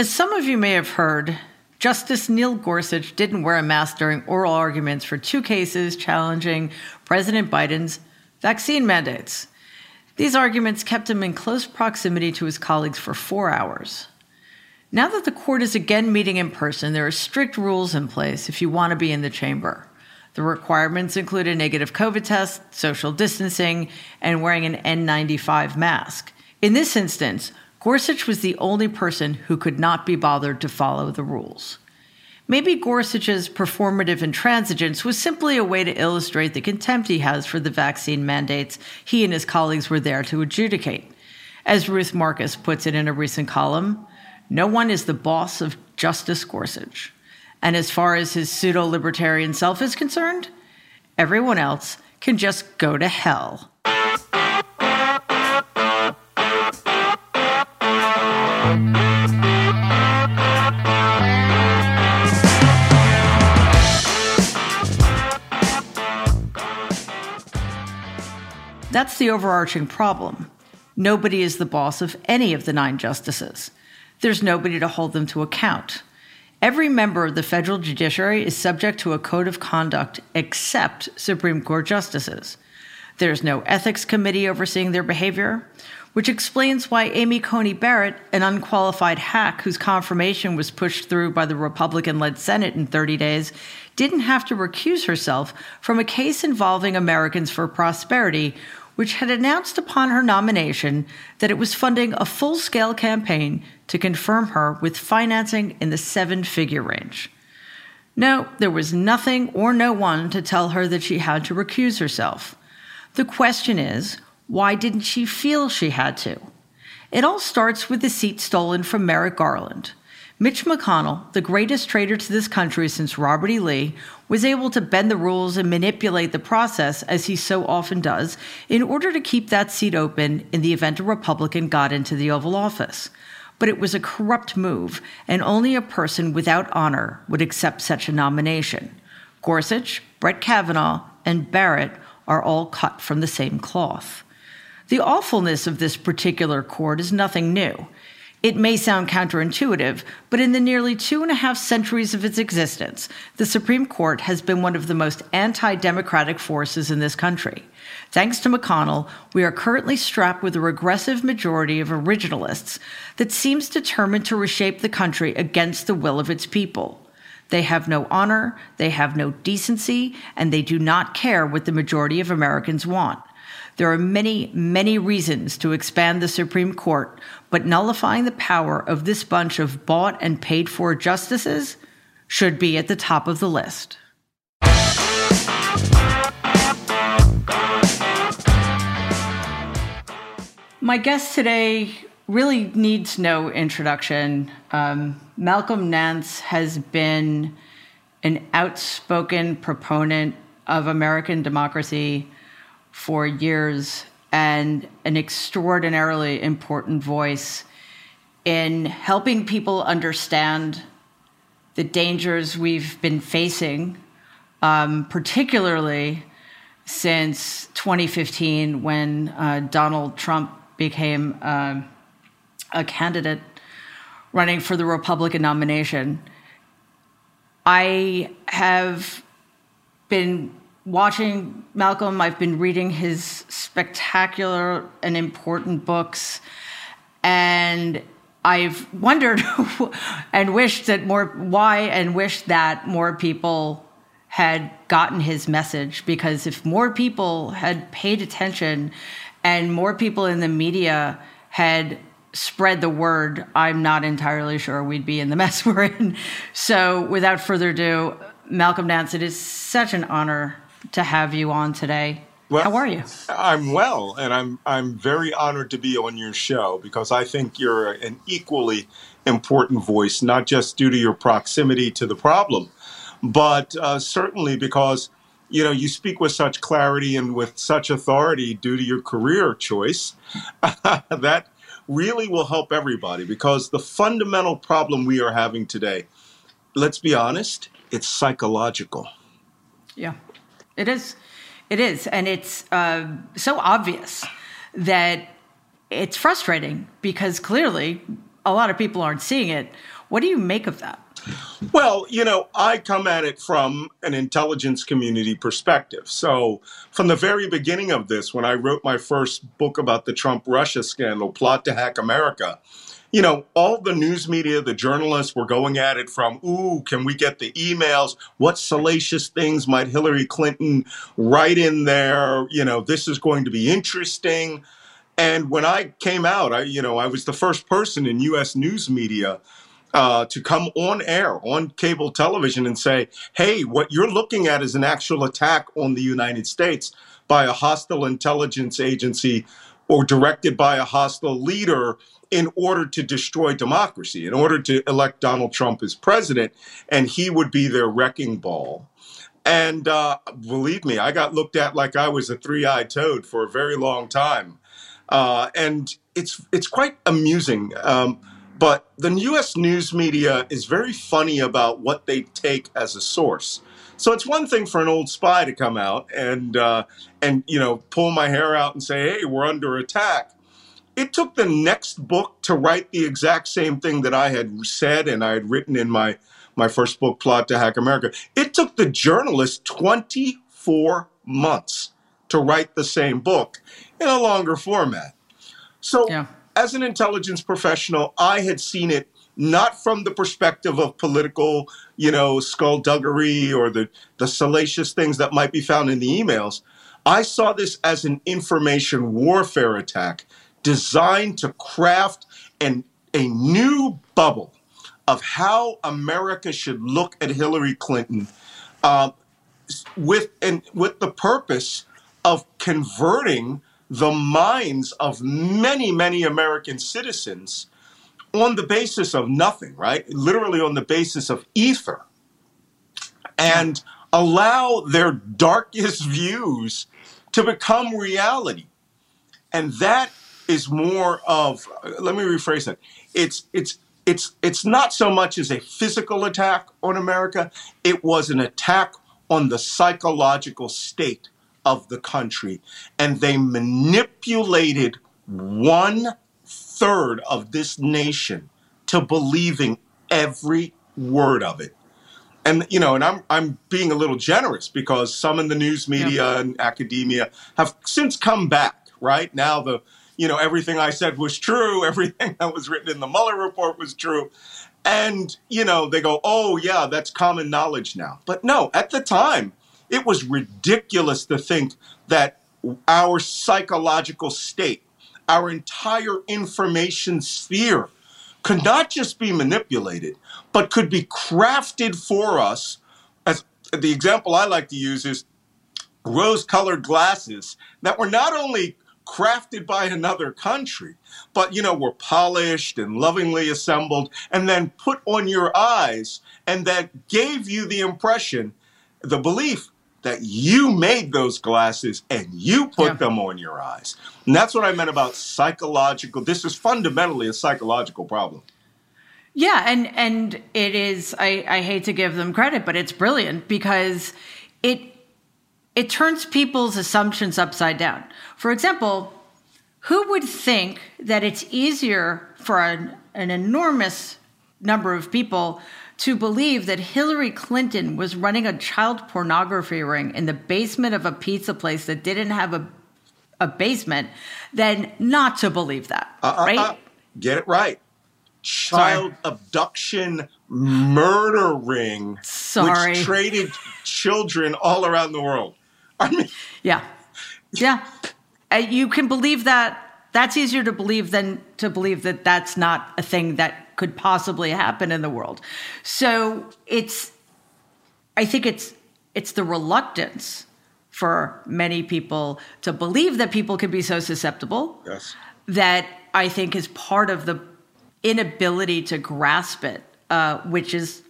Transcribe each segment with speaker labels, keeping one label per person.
Speaker 1: As some of you may have heard, Justice Neil Gorsuch didn't wear a mask during oral arguments for two cases challenging President Biden's vaccine mandates. These arguments kept him in close proximity to his colleagues for four hours. Now that the court is again meeting in person, there are strict rules in place if you want to be in the chamber. The requirements include a negative COVID test, social distancing, and wearing an N95 mask. In this instance, Gorsuch was the only person who could not be bothered to follow the rules. Maybe Gorsuch's performative intransigence was simply a way to illustrate the contempt he has for the vaccine mandates he and his colleagues were there to adjudicate. As Ruth Marcus puts it in a recent column, no one is the boss of Justice Gorsuch. And as far as his pseudo libertarian self is concerned, everyone else can just go to hell. That's the overarching problem. Nobody is the boss of any of the nine justices. There's nobody to hold them to account. Every member of the federal judiciary is subject to a code of conduct except Supreme Court justices. There's no ethics committee overseeing their behavior, which explains why Amy Coney Barrett, an unqualified hack whose confirmation was pushed through by the Republican led Senate in 30 days, didn't have to recuse herself from a case involving Americans for Prosperity, which had announced upon her nomination that it was funding a full scale campaign to confirm her with financing in the seven figure range. No, there was nothing or no one to tell her that she had to recuse herself. The question is, why didn't she feel she had to? It all starts with the seat stolen from Merrick Garland. Mitch McConnell, the greatest traitor to this country since Robert E. Lee, was able to bend the rules and manipulate the process, as he so often does, in order to keep that seat open in the event a Republican got into the Oval Office. But it was a corrupt move, and only a person without honor would accept such a nomination. Gorsuch, Brett Kavanaugh, and Barrett are all cut from the same cloth. The awfulness of this particular court is nothing new. It may sound counterintuitive, but in the nearly two and a half centuries of its existence, the Supreme Court has been one of the most anti democratic forces in this country. Thanks to McConnell, we are currently strapped with a regressive majority of originalists that seems determined to reshape the country against the will of its people. They have no honor, they have no decency, and they do not care what the majority of Americans want. There are many, many reasons to expand the Supreme Court, but nullifying the power of this bunch of bought and paid for justices should be at the top of the list. My guest today really needs no introduction. Um, Malcolm Nance has been an outspoken proponent of American democracy for years and an extraordinarily important voice in helping people understand the dangers we've been facing, um, particularly since 2015 when uh, Donald Trump became uh, a candidate running for the Republican nomination. I have been watching Malcolm, I've been reading his spectacular and important books, and I've wondered and wished that more why and wished that more people had gotten his message because if more people had paid attention and more people in the media had spread the word, I'm not entirely sure we'd be in the mess we're in. So, without further ado, Malcolm Nance, it is such an honor to have you on today. Well, How are you?
Speaker 2: I'm well, and I'm I'm very honored to be on your show because I think you're an equally important voice, not just due to your proximity to the problem, but uh, certainly because you know you speak with such clarity and with such authority due to your career choice. that really will help everybody because the fundamental problem we are having today, let's be honest, it's psychological.
Speaker 1: Yeah. It is. It is. And it's uh, so obvious that it's frustrating because clearly a lot of people aren't seeing it. What do you make of that?
Speaker 2: Well, you know, I come at it from an intelligence community perspective. So, from the very beginning of this, when I wrote my first book about the Trump Russia scandal, Plot to Hack America, you know, all the news media, the journalists were going at it from, ooh, can we get the emails? What salacious things might Hillary Clinton write in there? You know, this is going to be interesting. And when I came out, I, you know, I was the first person in U.S. news media uh, to come on air on cable television and say, hey, what you're looking at is an actual attack on the United States by a hostile intelligence agency or directed by a hostile leader in order to destroy democracy, in order to elect Donald Trump as president, and he would be their wrecking ball. And uh, believe me, I got looked at like I was a three-eyed toad for a very long time, uh, and it's it's quite amusing. Um, but the U.S. news media is very funny about what they take as a source. So it's one thing for an old spy to come out and uh, and you know pull my hair out and say, "Hey, we're under attack." It took the next book to write the exact same thing that I had said and I had written in my my first book, Plot to Hack America. It took the journalist 24 months to write the same book in a longer format. So, yeah. as an intelligence professional, I had seen it not from the perspective of political, you know, skullduggery or the, the salacious things that might be found in the emails. I saw this as an information warfare attack designed to craft an, a new bubble of how America should look at Hillary Clinton uh, with, and with the purpose of converting the minds of many, many American citizens on the basis of nothing, right? Literally on the basis of ether. And allow their darkest views to become reality. And that is more of let me rephrase that it's it's it's it's not so much as a physical attack on america it was an attack on the psychological state of the country and they manipulated one third of this nation to believing every word of it and you know and i'm i'm being a little generous because some in the news media yeah. and academia have since come back right now the you know, everything I said was true, everything that was written in the Mueller report was true. And, you know, they go, oh, yeah, that's common knowledge now. But no, at the time, it was ridiculous to think that our psychological state, our entire information sphere, could not just be manipulated, but could be crafted for us. As the example I like to use is rose colored glasses that were not only crafted by another country, but you know, were polished and lovingly assembled and then put on your eyes, and that gave you the impression, the belief that you made those glasses and you put yeah. them on your eyes. And that's what I meant about psychological. This is fundamentally a psychological problem.
Speaker 1: Yeah, and and it is I, I hate to give them credit, but it's brilliant because it it turns people's assumptions upside down. For example, who would think that it's easier for an, an enormous number of people to believe that Hillary Clinton was running a child pornography ring in the basement of a pizza place that didn't have a, a basement than not to believe that, uh, uh, right? Uh,
Speaker 2: get it right. Child Sorry. abduction murder ring
Speaker 1: Sorry.
Speaker 2: which traded children all around the world. I mean,
Speaker 1: yeah, yeah. Uh, you can believe that. That's easier to believe than to believe that that's not a thing that could possibly happen in the world. So it's, I think it's it's the reluctance for many people to believe that people can be so susceptible.
Speaker 2: Yes.
Speaker 1: That I think is part of the inability to grasp it, uh, which is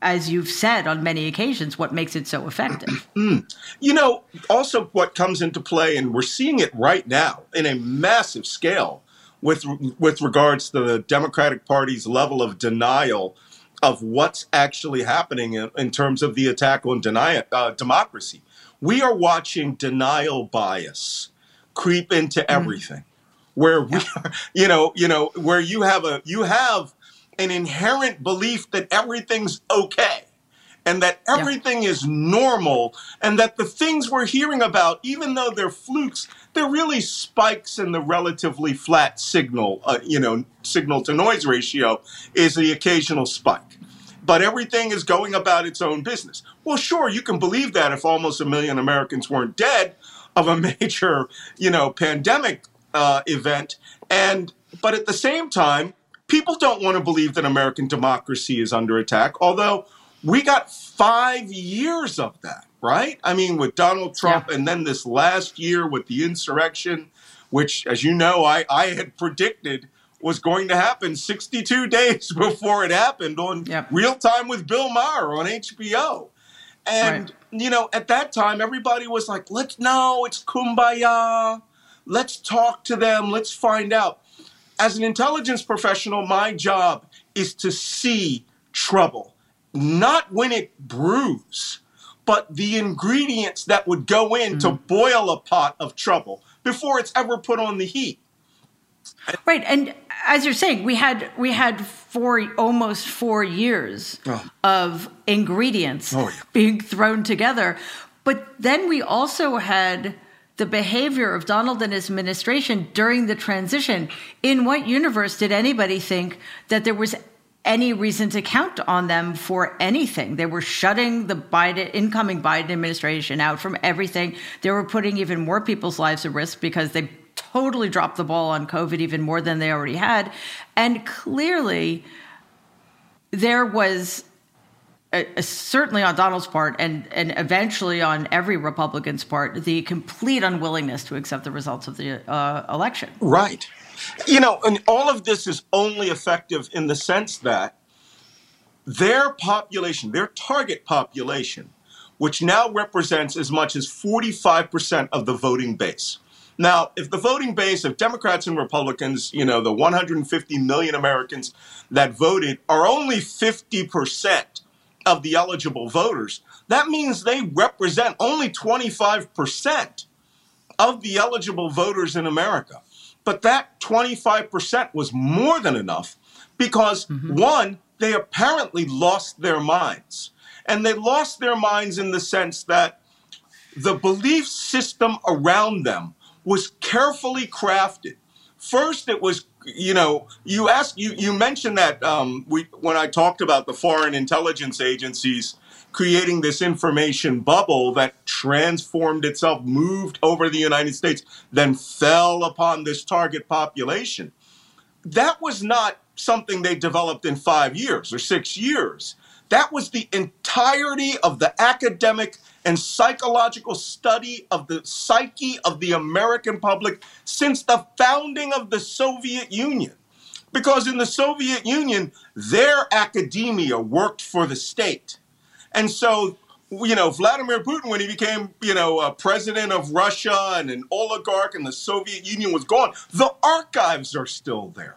Speaker 1: as you've said on many occasions, what makes it so effective.
Speaker 2: you know, also what comes into play, and we're seeing it right now in a massive scale with with regards to the Democratic Party's level of denial of what's actually happening in, in terms of the attack on deny, uh, democracy. We are watching denial bias creep into mm-hmm. everything. Mm. where we, you know, you know, where you have a you have an inherent belief that everything's okay and that everything yeah. is normal and that the things we're hearing about even though they're flukes they're really spikes in the relatively flat signal uh, you know signal to noise ratio is the occasional spike. But everything is going about its own business. Well sure you can believe that if almost a million americans weren't dead of a major you know pandemic uh, event. And but at the same time people don't want to believe that american democracy is under attack although we got five years of that, right? I mean, with Donald Trump, yeah. and then this last year with the insurrection, which, as you know, I, I had predicted was going to happen 62 days before it happened on yep. Real Time with Bill Maher on HBO. And, right. you know, at that time, everybody was like, let's know, it's kumbaya. Let's talk to them. Let's find out. As an intelligence professional, my job is to see trouble not when it brews, but the ingredients that would go in mm. to boil a pot of trouble before it's ever put on the heat.
Speaker 1: Right, and as you're saying, we had we had four almost four years oh. of ingredients oh, yeah. being thrown together, but then we also had the behavior of Donald and his administration during the transition. In what universe did anybody think that there was any reason to count on them for anything. They were shutting the Biden incoming Biden administration out from everything. They were putting even more people's lives at risk because they totally dropped the ball on COVID even more than they already had. And clearly there was certainly on Donald's part and and eventually on every Republican's part the complete unwillingness to accept the results of the uh, election.
Speaker 2: Right. You know, and all of this is only effective in the sense that their population, their target population, which now represents as much as 45% of the voting base. Now, if the voting base of Democrats and Republicans, you know, the 150 million Americans that voted are only 50% of the eligible voters, that means they represent only 25% of the eligible voters in America. But that 25% was more than enough because, mm-hmm. one, they apparently lost their minds. And they lost their minds in the sense that the belief system around them was carefully crafted. First, it was, you know, you asked, you, you mentioned that um, we, when I talked about the foreign intelligence agencies creating this information bubble that transformed itself, moved over the United States, then fell upon this target population. That was not something they developed in five years or six years. That was the entirety of the academic and psychological study of the psyche of the American public since the founding of the Soviet Union. Because in the Soviet Union, their academia worked for the state. And so, you know, Vladimir Putin, when he became, you know, uh, president of Russia and an oligarch and the Soviet Union was gone, the archives are still there.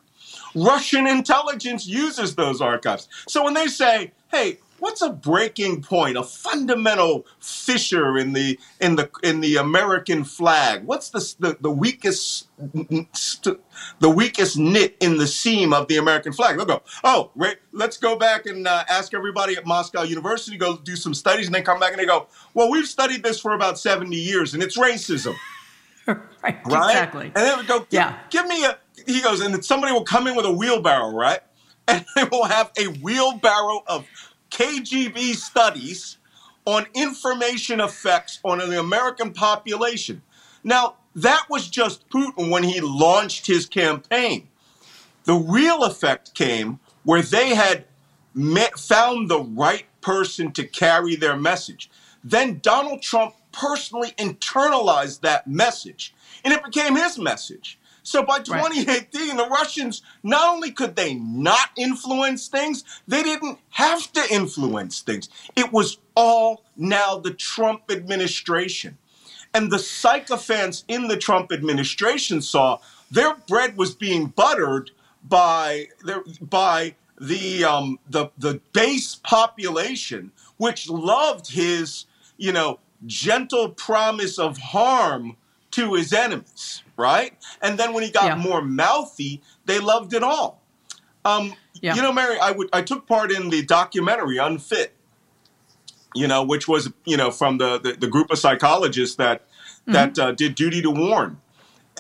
Speaker 2: Russian intelligence uses those archives. So when they say, hey, what's a breaking point, a fundamental fissure in the in the in the American flag? What's the the, the weakest the weakest knit in the seam of the American flag? They'll go, oh, right, let's go back and uh, ask everybody at Moscow University go do some studies, and then come back and they go, well, we've studied this for about seventy years, and it's racism.
Speaker 1: right, right, exactly. And
Speaker 2: then we go, yeah. give me a. He goes, and somebody will come in with a wheelbarrow, right? And they will have a wheelbarrow of KGB studies on information effects on the American population. Now, that was just Putin when he launched his campaign. The real effect came where they had met, found the right person to carry their message. Then Donald Trump personally internalized that message, and it became his message. So by 2018, right. the Russians not only could they not influence things, they didn't have to influence things. It was all now the Trump administration. And the sycophants in the Trump administration saw their bread was being buttered by their, by the um, the the base population, which loved his you know gentle promise of harm to his enemies right? And then when he got
Speaker 1: Yeah.
Speaker 2: more mouthy, they loved it all. Um,
Speaker 1: Yeah.
Speaker 2: You know, Mary, I would I took part in the documentary Unfit, you know, which was you know from the the, the group of psychologists that that uh, did duty to warn,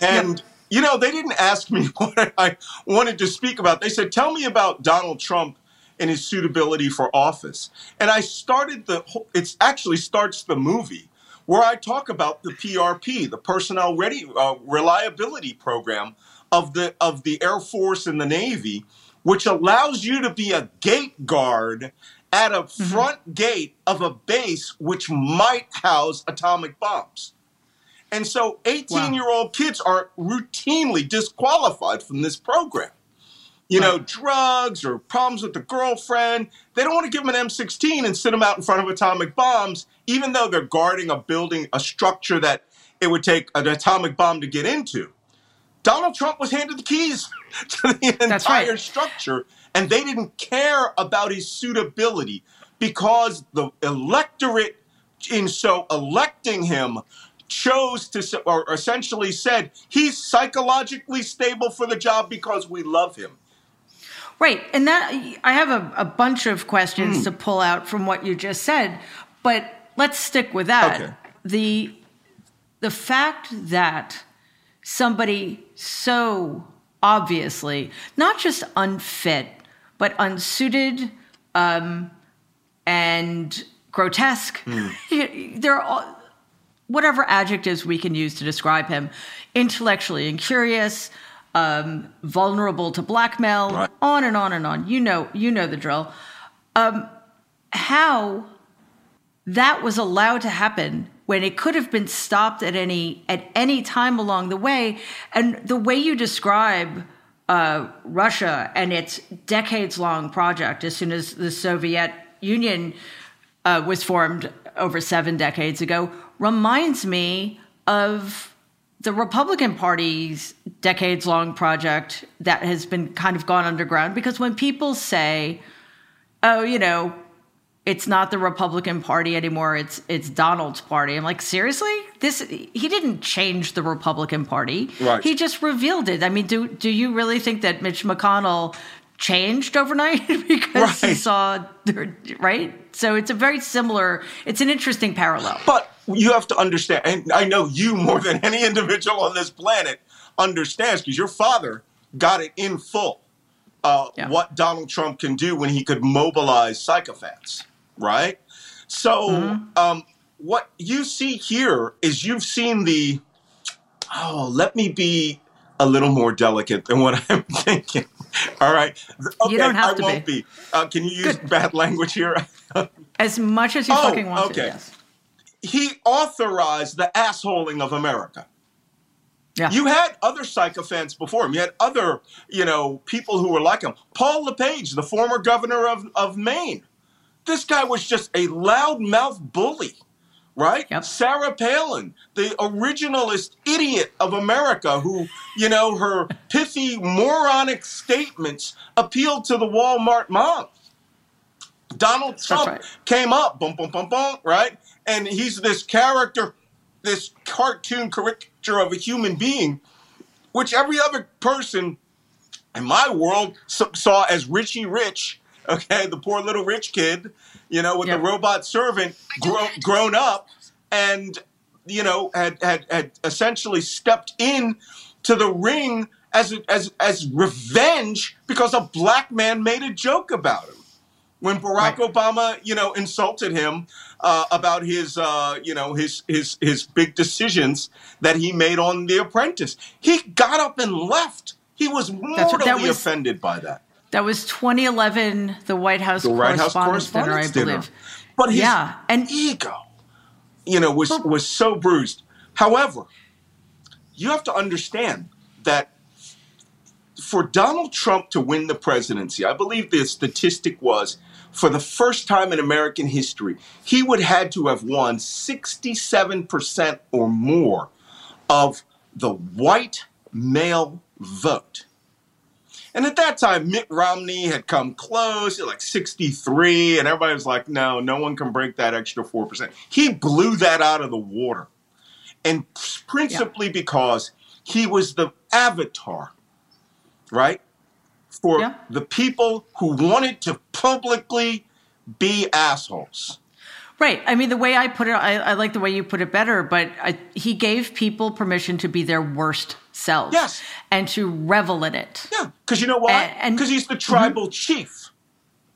Speaker 2: and you know they didn't ask me what I wanted to speak about. They said, "Tell me about Donald Trump." And his suitability for office, and I started the. whole It's actually starts the movie where I talk about the PRP, the Personnel Ready uh, Reliability Program of the of the Air Force and the Navy, which allows you to be a gate guard at a front gate of a base which might house atomic bombs. And so 18 year old kids are routinely disqualified from this program. You know, drugs or problems with the girlfriend. They don't want to give them an M16 and sit them out in front of atomic bombs, even though they're guarding a building, a structure that it would take an atomic bomb to get into. Donald Trump was handed the keys to the entire
Speaker 1: right.
Speaker 2: structure, and they didn't care about his suitability because the electorate, in so electing him, chose to, or essentially said, he's psychologically stable for the job because we love him.
Speaker 1: Right. And that I have a, a bunch of questions to pull out from what you just said, but let's stick with that.
Speaker 2: Okay.
Speaker 1: The the fact that somebody so obviously not just unfit, but unsuited um, and grotesque. there are all, whatever adjectives we can use to describe him intellectually incurious um, vulnerable to blackmail
Speaker 2: Right.
Speaker 1: on and on and on you know you know the drill um, how that was allowed to happen when it could have been stopped at any at any time along the way and the way you describe uh, Russia and its decades long project as soon as the Soviet Union uh, was formed over seven decades ago reminds me of the Republican Party's decades long project that has been kind of gone underground because when people say, oh, you know, it's not the Republican Party anymore. It's it's Donald's party. I'm like, seriously? This he didn't change the Republican Party.
Speaker 2: Right.
Speaker 1: He just revealed it. I mean, do do you really think that Mitch McConnell changed overnight because he saw right? So it's a very similar. It's an interesting parallel.
Speaker 2: But you have to understand, and I know you more than any individual on this planet understands because your father got it in full. Uh,
Speaker 1: Yeah.
Speaker 2: What Donald Trump can do when he could mobilize psychopaths, right? So,
Speaker 1: Mm-hmm.
Speaker 2: um, what you see here is you've seen the. Oh, let me be a little more delicate than what I'm thinking. All right. Okay,
Speaker 1: don't have
Speaker 2: I
Speaker 1: to
Speaker 2: won't
Speaker 1: be.
Speaker 2: be. Uh, can you use
Speaker 1: Good.
Speaker 2: bad language here?
Speaker 1: As much as you
Speaker 2: Oh,
Speaker 1: fucking want to.
Speaker 2: okay.
Speaker 1: Yes.
Speaker 2: He authorized the assholing of America.
Speaker 1: Yeah.
Speaker 2: You had other sycophants before him. You had other, you know, people who were like him. Paul LePage, the former governor of, of Maine. This guy was just a loudmouth bully, right?
Speaker 1: Yep.
Speaker 2: Sarah Palin, the originalist idiot of America who, you know, her pithy, moronic statements appealed to the Walmart mom. Donald Trump
Speaker 1: right.
Speaker 2: came up, boom, boom, boom, boom, right? And he's this character, this cartoon caricature of a human being, which every other person in my world saw as Richie Rich, okay, the poor little rich kid, you know, with
Speaker 1: Yep.
Speaker 2: the robot servant grow, grown up and, you know, had, had, had essentially stepped in to the ring as, as, as revenge because a black man made a joke about him when Barack
Speaker 1: Right.
Speaker 2: Obama, you know, insulted him uh, about his, uh, you know, his his his big decisions that he made on The Apprentice. He got up and left. He was mortally
Speaker 1: was-
Speaker 2: offended by that.
Speaker 1: That was 2011, the White House,
Speaker 2: The White House
Speaker 1: Correspondents' Dinner, I
Speaker 2: Dinner.
Speaker 1: believe.
Speaker 2: But his
Speaker 1: Yeah, and-
Speaker 2: ego, you know, was was so bruised. However, you have to understand that for Donald Trump to win the presidency, I believe the statistic was for the first time in American history, he would had to have won 67% or more of the white male vote. And at that time, Mitt Romney had come close, like 63, and everybody was like, no, no one can break that extra 4%. He blew that out of the water. And principally because he was the avatar, right? For
Speaker 1: Yeah.
Speaker 2: the people who wanted to publicly be assholes.
Speaker 1: Right. I mean, the way I put it, I, I like the way you put it better, but I, he gave people permission to be their worst selves.
Speaker 2: Yes.
Speaker 1: And to revel in it.
Speaker 2: Yeah, because you know why? Because he's the mhm. tribal chief.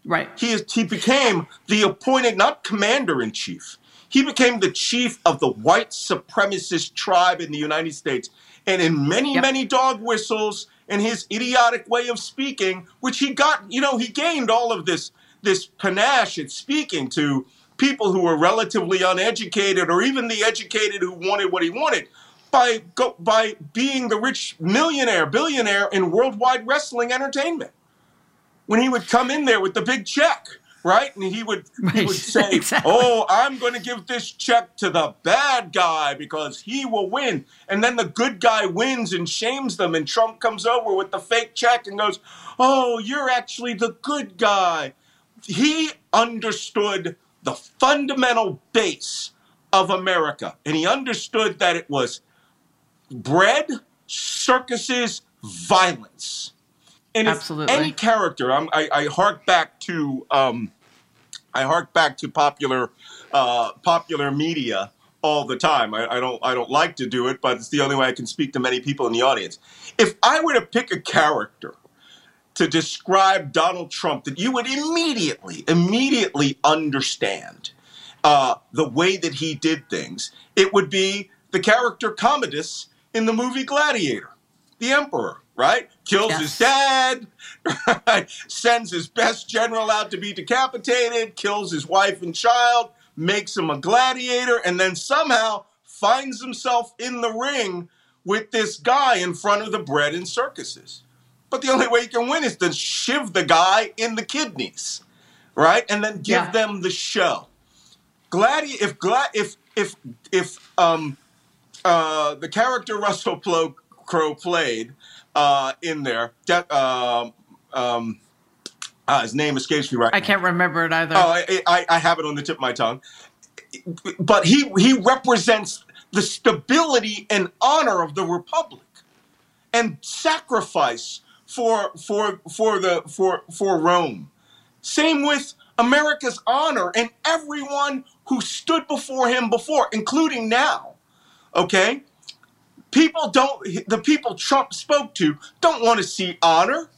Speaker 1: Right.
Speaker 2: He is. He became the appointed, not commander in chief. He became the chief of the white supremacist tribe in the United States, and in many,
Speaker 1: Yep.
Speaker 2: many dog whistles and his idiotic way of speaking, which he got, you know, he gained all of this this panache at speaking to people who were relatively uneducated, or even the educated who wanted what he wanted. By go, by being the rich millionaire, billionaire in worldwide wrestling entertainment when he would come in there with the big check, right? And he would he would say,
Speaker 1: exactly.
Speaker 2: "Oh, I'm going to give this check to the bad guy because he will win." And then the good guy wins and shames them, and Trump comes over with the fake check and goes, "Oh, you're actually the good guy." He understood the fundamental base of America, and he understood that it was bread, circuses, violence. And
Speaker 1: Absolutely.
Speaker 2: any character, I'm, I, I hark back to, um, I hark back to popular, uh, popular media all the time. I, I don't, I don't like to do it, but it's the only way I can speak to many people in the audience. If I were to pick a character to describe Donald Trump that you would immediately, immediately understand uh, the way that he did things, it would be the character Commodus in the movie Gladiator, the Emperor, right? Kills his dad, right? sends his best general out to be decapitated, kills his wife and child, makes him a gladiator, and then somehow finds himself in the ring with this guy in front of the bread and circuses. But the only way you can win is to shiv the guy in the kidneys, right? And then give
Speaker 1: Yeah.
Speaker 2: them the show. Gladi if Gla- if if if um uh the character Russell Crowe played uh in there, that um um uh, his name escapes me right
Speaker 1: I can't remember it either.
Speaker 2: Oh, I, I, I have it on the tip of my tongue. But he he represents the stability and honor of the republic, and sacrifice for for for the for for Rome. Same with America's honor and everyone who stood before him before, including now. Okay, people don't. The people Trump spoke to don't want to see honor.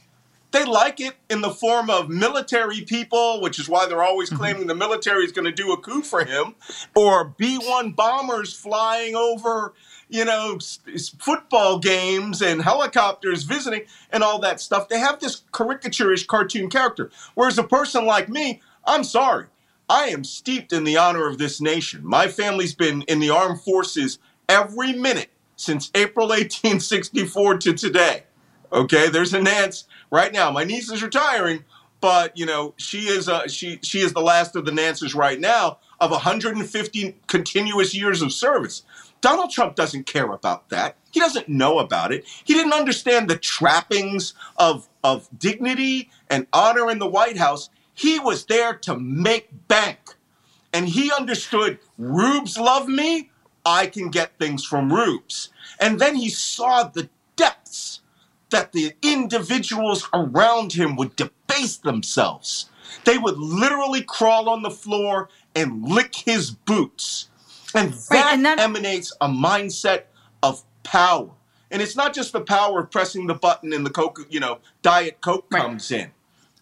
Speaker 2: They like it in the form of military people, which is why they're always mm-hmm. claiming the military is going to do a coup for him, or B 1 bombers flying over, you know, football games and helicopters visiting and all that stuff. They have this caricaturish cartoon character. Whereas a person like me, I'm sorry, I am steeped in the honor of this nation. My family's been in the armed forces every minute since April 1864 to today. Okay, there's a Nance right now. My niece is retiring, but you know she is uh, she she is the last of the Nances right now of 150 continuous years of service. Donald Trump doesn't care about that. He doesn't know about it. He didn't understand the trappings of of dignity and honor in the White House. He was there to make bank and he understood rubes love me i can get things from rubes and then he saw the depths that the individuals around him would debase themselves they would literally crawl on the floor and lick his boots and that,
Speaker 1: Right, and that-
Speaker 2: emanates a mindset of power and it's not just the power of pressing the button and the coke you know diet coke
Speaker 1: Right.
Speaker 2: comes in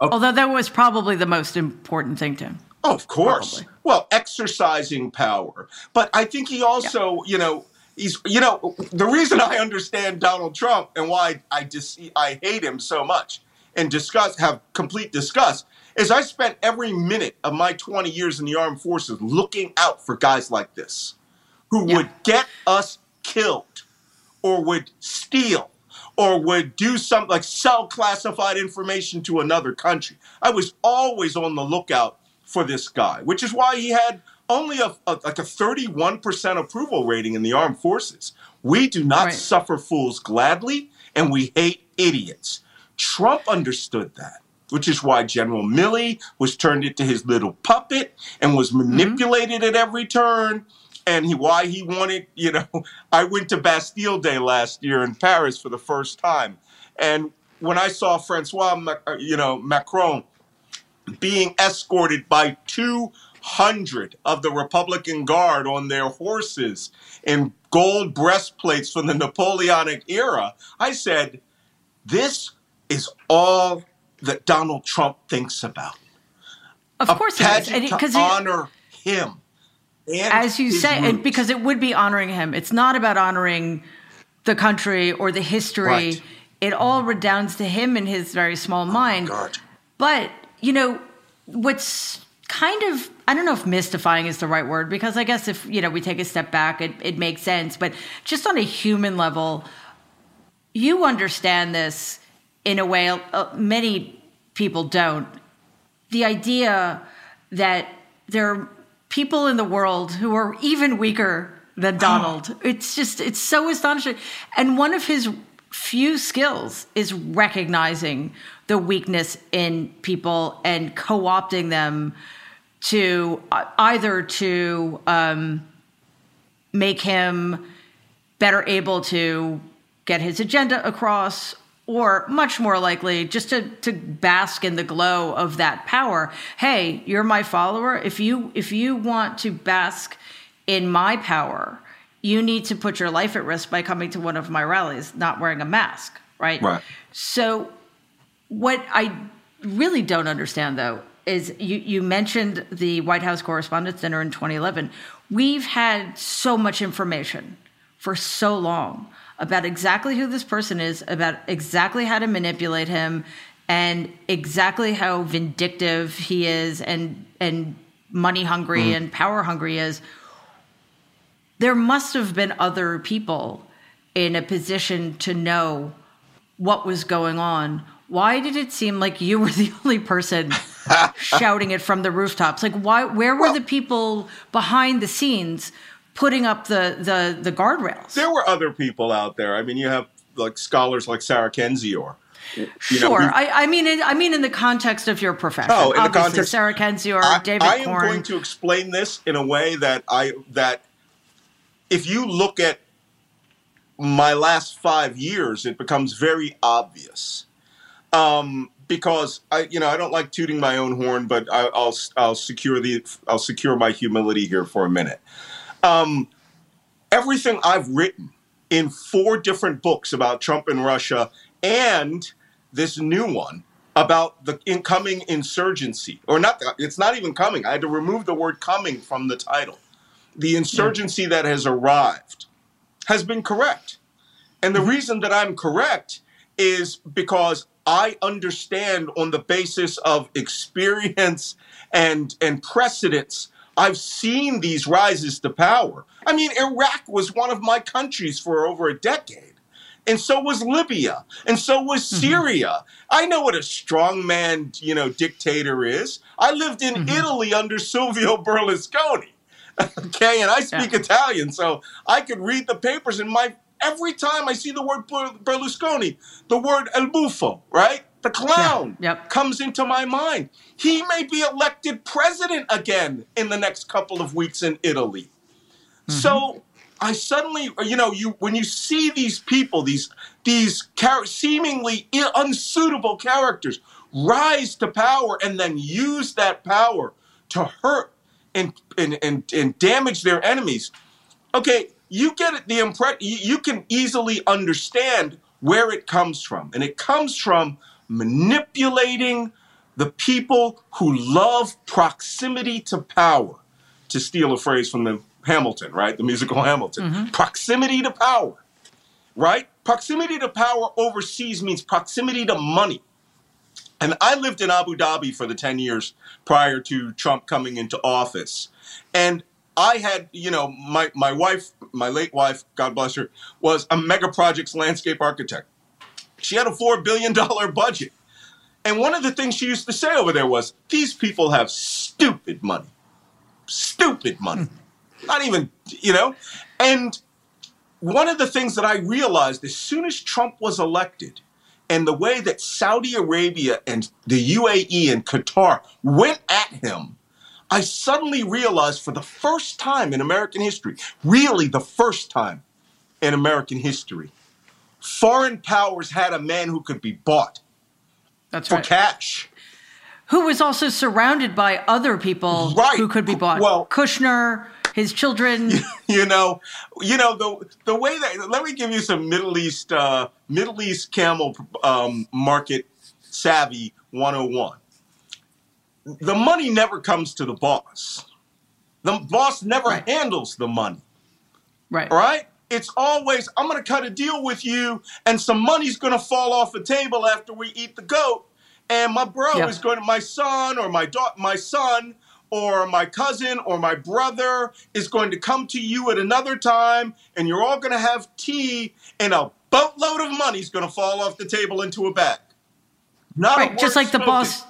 Speaker 1: Although that was probably the most important thing to him.
Speaker 2: Oh, of course.
Speaker 1: Probably.
Speaker 2: Well, exercising power. But I think he also, you know, he's, you know, the reason I understand Donald Trump and why I just I hate him so much and discuss have complete disgust is I spent every minute of my 20 years in the armed forces looking out for guys like this who
Speaker 1: Yeah.
Speaker 2: would get us killed or would steal or would do something like sell classified information to another country. I was always on the lookout for this guy, which is why he had only a, a like a 31% approval rating in the armed forces. We do not
Speaker 1: Right.
Speaker 2: suffer fools gladly and we hate idiots. Trump understood that, which is why General Milley was turned into his little puppet and was manipulated at every turn. and he, why he wanted, you know, I went to Bastille Day last year in Paris for the first time. And when I saw Francois, uh, you know, Macron being escorted by 200 of the Republican Guard on their horses in gold breastplates from the Napoleonic era, I said, this is all that Donald Trump thinks about.
Speaker 1: Of
Speaker 2: A
Speaker 1: course, it is. And
Speaker 2: to
Speaker 1: because
Speaker 2: honor him. and
Speaker 1: as you say, and because it would be honoring him. It's not about honoring the country or the history.
Speaker 2: Right.
Speaker 1: It all redounds to him in his very small oh mind.
Speaker 2: God.
Speaker 1: But, you know, what's kind of, I don't know if mystifying is the right word, because I guess if, you know, we take a step back, it, it makes sense. But just on a human level, you understand this in a way uh, many people don't. The idea that there are people in the world who are even weaker than Donald. it's just, it's so astonishing. And one of his few skills is recognizing the weakness in people and co opting them to uh, either to um, make him better able to get his agenda across or much more likely just to, to bask in the glow of that power. Hey you're my follower. If you if you want to bask in my power you need to put your life at risk by coming to one of my rallies not wearing a mask right?
Speaker 2: Right.
Speaker 1: so what I really don't understand, though, is you, you mentioned the White House Correspondents' Dinner in 2011. We've had so much information for so long about exactly who this person is, about exactly how to manipulate him, and exactly how vindictive he is, and and money hungry mm. and power hungry is. There must have been other people in a position to know what was going on. Why did it seem like you were the only person shouting it from the rooftops? Like why where were the people behind the scenes putting up the the the guardrails?
Speaker 2: There were other people out there. I mean, you have like scholars like Sarah Kendzior. you know,
Speaker 1: Sure. I, I mean, in, I mean, in the context of your profession.
Speaker 2: Oh, in the context-
Speaker 1: Sarah Kendzior,
Speaker 2: I,
Speaker 1: David
Speaker 2: I am
Speaker 1: Corn.
Speaker 2: going to explain this in a way that I that if you look at my last five years, it becomes very obvious. Um, because I, you know, I don't like tooting my own horn, but I, I'll I'll secure the I'll secure my humility here for a minute. Um, everything I've written in four different books about Trump and Russia and this new one about the incoming insurgency, or not, it's not even coming. I had to remove the word coming from the title. The insurgency that has arrived has been correct. And the reason that I'm correct is because I understand on the basis of experience and and precedence. I've seen these rises to power. I mean, Iraq was one of my countries for over a decade. And so was Libya, and so was mm-hmm. Syria. I know what a strongman, you know, dictator is. I lived in mm-hmm. Italy under Silvio Berlusconi. Okay, and I speak
Speaker 1: Yeah.
Speaker 2: Italian, so I could read the papers. And my every time I see the word Berlusconi, the word El Buffo, right, the clown,
Speaker 1: Yep.
Speaker 2: comes into my mind. He may be elected president again in the next couple of weeks in Italy. Mm-hmm. So I suddenly, you know, you when you see these people, these these char- seemingly unsuitable characters rise to power and then use that power to hurt and and and, and damage their enemies. Okay, you get. The impre- you, you can easily understand where it comes from, and it comes from manipulating the people who love proximity to power to steal a phrase from the Hamilton, right? The musical Hamilton. Mm-hmm. Proximity to power, right? Proximity to power overseas means proximity to money. And I lived in Abu Dhabi for the 10 years prior to Trump coming into office. And I had, you know, my, my wife, my late wife, God bless her, was a mega projects landscape architect. She had a $4 billion budget. And one of the things she used to say over there was, these people have stupid money. Stupid money. Hmm. Not even, you know? And one of the things that I realized as soon as Trump was elected, and the way that Saudi Arabia and the UAE and Qatar went at him, I suddenly realized for the first time in American history, really the first time in American history, foreign powers had a man who could be bought
Speaker 1: That's
Speaker 2: for
Speaker 1: right.
Speaker 2: cash.
Speaker 1: Who was also surrounded by other people
Speaker 2: Right.
Speaker 1: who could be bought.
Speaker 2: Well-
Speaker 1: Kushner, his children.
Speaker 2: you know, you know the the way that. Let me give you some Middle East uh, Middle East camel um, market savvy 101. The money never comes to the boss. The boss never
Speaker 1: Right.
Speaker 2: handles the money.
Speaker 1: right.
Speaker 2: All right? It's always, I'm going to cut a deal with you, and some money's going to fall off the table after we eat the goat. And my bro is going to, my son or my daughter, my son or my cousin or my brother is going to come to you at another time, and you're all going to have tea, and a boatload of money's going to fall off the table into a bag. Not
Speaker 1: Right. Just like the boss.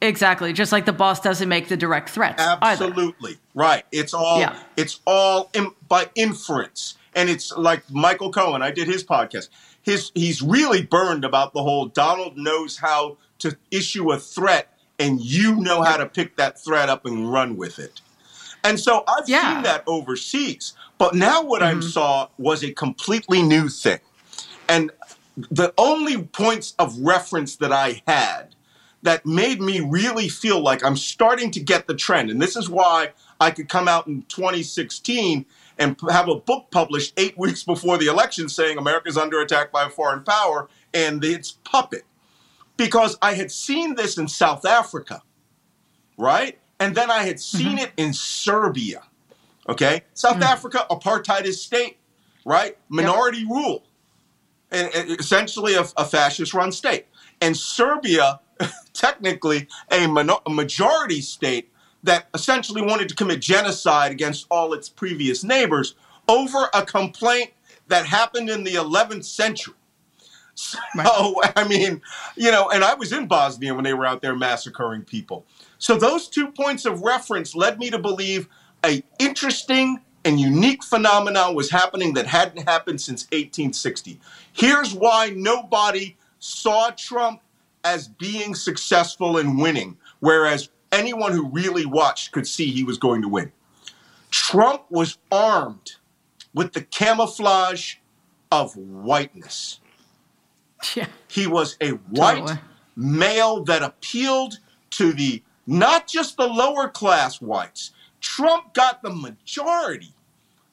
Speaker 1: Exactly. Just like the boss doesn't make the direct threats. either.
Speaker 2: Absolutely right. It's all
Speaker 1: Yeah.
Speaker 2: it's all in, by inference, and it's like Michael Cohen. I did his podcast. His he's really burned about the whole Donald knows how to issue a threat, and you know how to pick that threat up and run with it. And so I've
Speaker 1: Yeah.
Speaker 2: seen that overseas, but now what I mm-hmm. saw was a completely new thing, and the only points of reference that I had that made me really feel like I'm starting to get the trend. And this is why I could come out in 2016 and have a book published eight weeks before the election saying America's under attack by a foreign power and its puppet. Because I had seen this in South Africa, right? And then I had seen mm-hmm. it in Serbia. Okay? South mm. Africa, apartheid state, right? Minority rule and, and essentially a, a fascist run state. And Serbia, technically a, minor, a majority state that essentially wanted to commit genocide against all its previous neighbors over a complaint that happened in the 11th century. So, I mean, you know, and I was in Bosnia when they were out there massacring people. So those two points of reference led me to believe a interesting and unique phenomenon was happening that hadn't happened since 1860. Here's why nobody saw Trump as being successful and winning, whereas anyone who really watched could see he was going to win. Trump was armed with the camouflage of whiteness.
Speaker 1: Yeah.
Speaker 2: He was a white
Speaker 1: Totally.
Speaker 2: male that appealed to the not just the lower class whites. Trump got the majority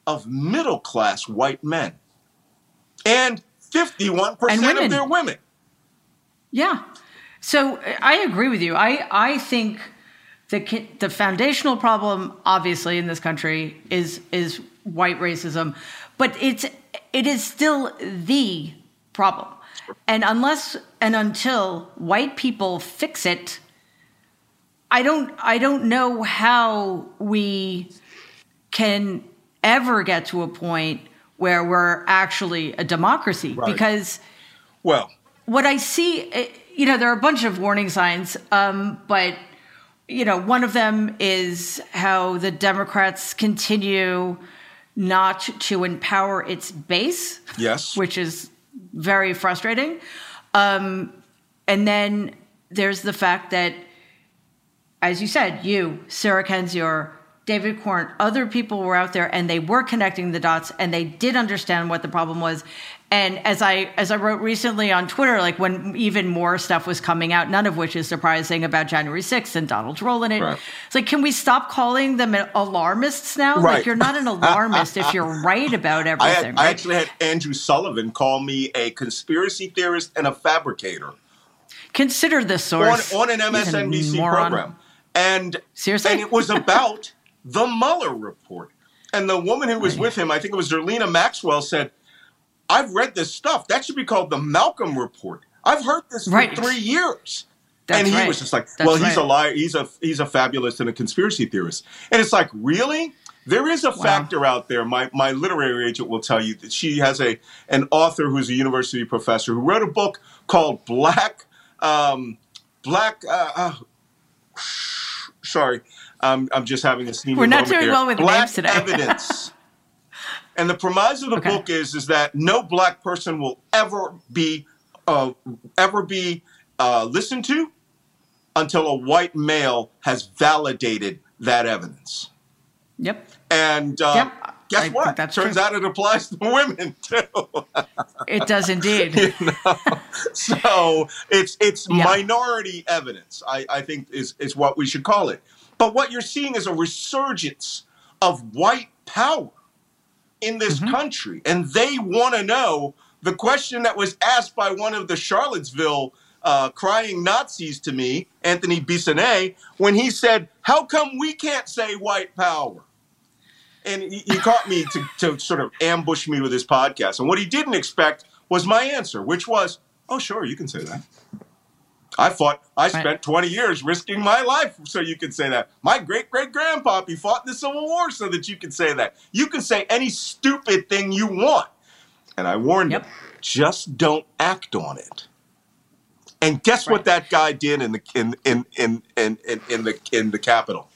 Speaker 2: of middle class white men and 51%
Speaker 1: And
Speaker 2: of their women.
Speaker 1: Yeah. So I agree with you. I, I think the the foundational problem, obviously, in this country is is white racism, but it's it is still the problem. And unless and until white people fix it, I don't I don't know how we can ever get to a point where we're actually a democracy
Speaker 2: Right.
Speaker 1: because
Speaker 2: Well,
Speaker 1: what I see, eh, you know, there are a bunch of warning signs, um, but you know, one of them is how the Democrats continue not to empower its base,
Speaker 2: yes.
Speaker 1: which is very frustrating. Um, and then there's the fact that, as you said, you, Sarah Kendzior, David Corn, other people were out there and they were connecting the dots and they did understand what the problem was. And as I as I wrote recently on Twitter, like when even more stuff was coming out, none of which is surprising about January 6th and Donald's role in it.
Speaker 2: Right.
Speaker 1: It's like, can we stop calling them alarmists now?
Speaker 2: Right.
Speaker 1: Like you're not an alarmist if you're right about
Speaker 2: I,
Speaker 1: everything.
Speaker 2: had, I actually had Andrew Sullivan call me a conspiracy theorist and a fabricator
Speaker 1: Consider this
Speaker 2: on,
Speaker 1: source.
Speaker 2: on an MSNBC program. And
Speaker 1: Seriously?
Speaker 2: and it was about the Mueller report. And the woman who was with him, I think it was Zerlina Maxwell, said, I've read this stuff. That should be called the Malcolm report. I've heard this for
Speaker 1: Right.
Speaker 2: three years.
Speaker 1: That's
Speaker 2: and he
Speaker 1: right.
Speaker 2: was just like,
Speaker 1: That's
Speaker 2: well, he's a liar. He's a he's a fabulous and a conspiracy theorist. And it's like, really? There is a factor out there. My my literary agent will tell you that she has a an author who's a university professor who wrote a book called Black um, Black. Uh, uh, sorry, um, I'm just having a sneezing
Speaker 1: We're not doing
Speaker 2: here.
Speaker 1: well with
Speaker 2: Black
Speaker 1: names today.
Speaker 2: evidence. And the premise of the
Speaker 1: Okay.
Speaker 2: book is is that no black person will ever be uh, ever be uh, listened to until a white male has validated that evidence.
Speaker 1: Yep.
Speaker 2: And uh,
Speaker 1: Yep.
Speaker 2: guess
Speaker 1: I
Speaker 2: what?
Speaker 1: that's
Speaker 2: Turns
Speaker 1: true.
Speaker 2: out it applies to women too.
Speaker 1: It does indeed.
Speaker 2: you know? So it's it's
Speaker 1: Yeah.
Speaker 2: minority evidence. I, I think is is what we should call it. But what you're seeing is a resurgence of white power in this
Speaker 1: Mm-hmm.
Speaker 2: country, and they want to know the question that was asked by one of the Charlottesville uh, crying Nazis to me, Anthony Bissonnette, when he said, "How come we can't say white power?" and he, he caught me to, to sort of ambush me with his podcast. And what he didn't expect was my answer, which was, "Oh, sure, you can say that." I fought. I spent 20 years risking my life so you can say that. My great great grandpappy fought in the Civil War so that you can say that. You can say any stupid thing you want. And I warned
Speaker 1: Yep.
Speaker 2: him, just don't act on it. And guess what that guy did in the in in in in, in, in the in the Capitol?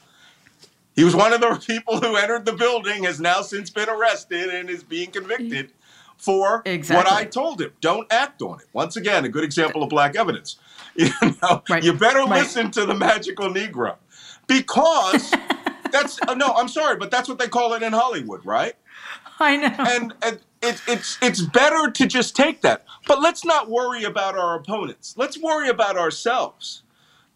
Speaker 2: He was one of the people who entered the building, has now since been arrested and is being convicted for
Speaker 1: Exactly.
Speaker 2: what I told him. Don't act on it. Once again, a good example of black evidence. You know,
Speaker 1: Right.
Speaker 2: you better
Speaker 1: Right.
Speaker 2: listen to the magical Negro because that's uh, no. I'm sorry, but that's what they call it in Hollywood, right?
Speaker 1: I know.
Speaker 2: and, and it, it's it's better to just take that. But let's not worry about our opponents. Let's worry about ourselves.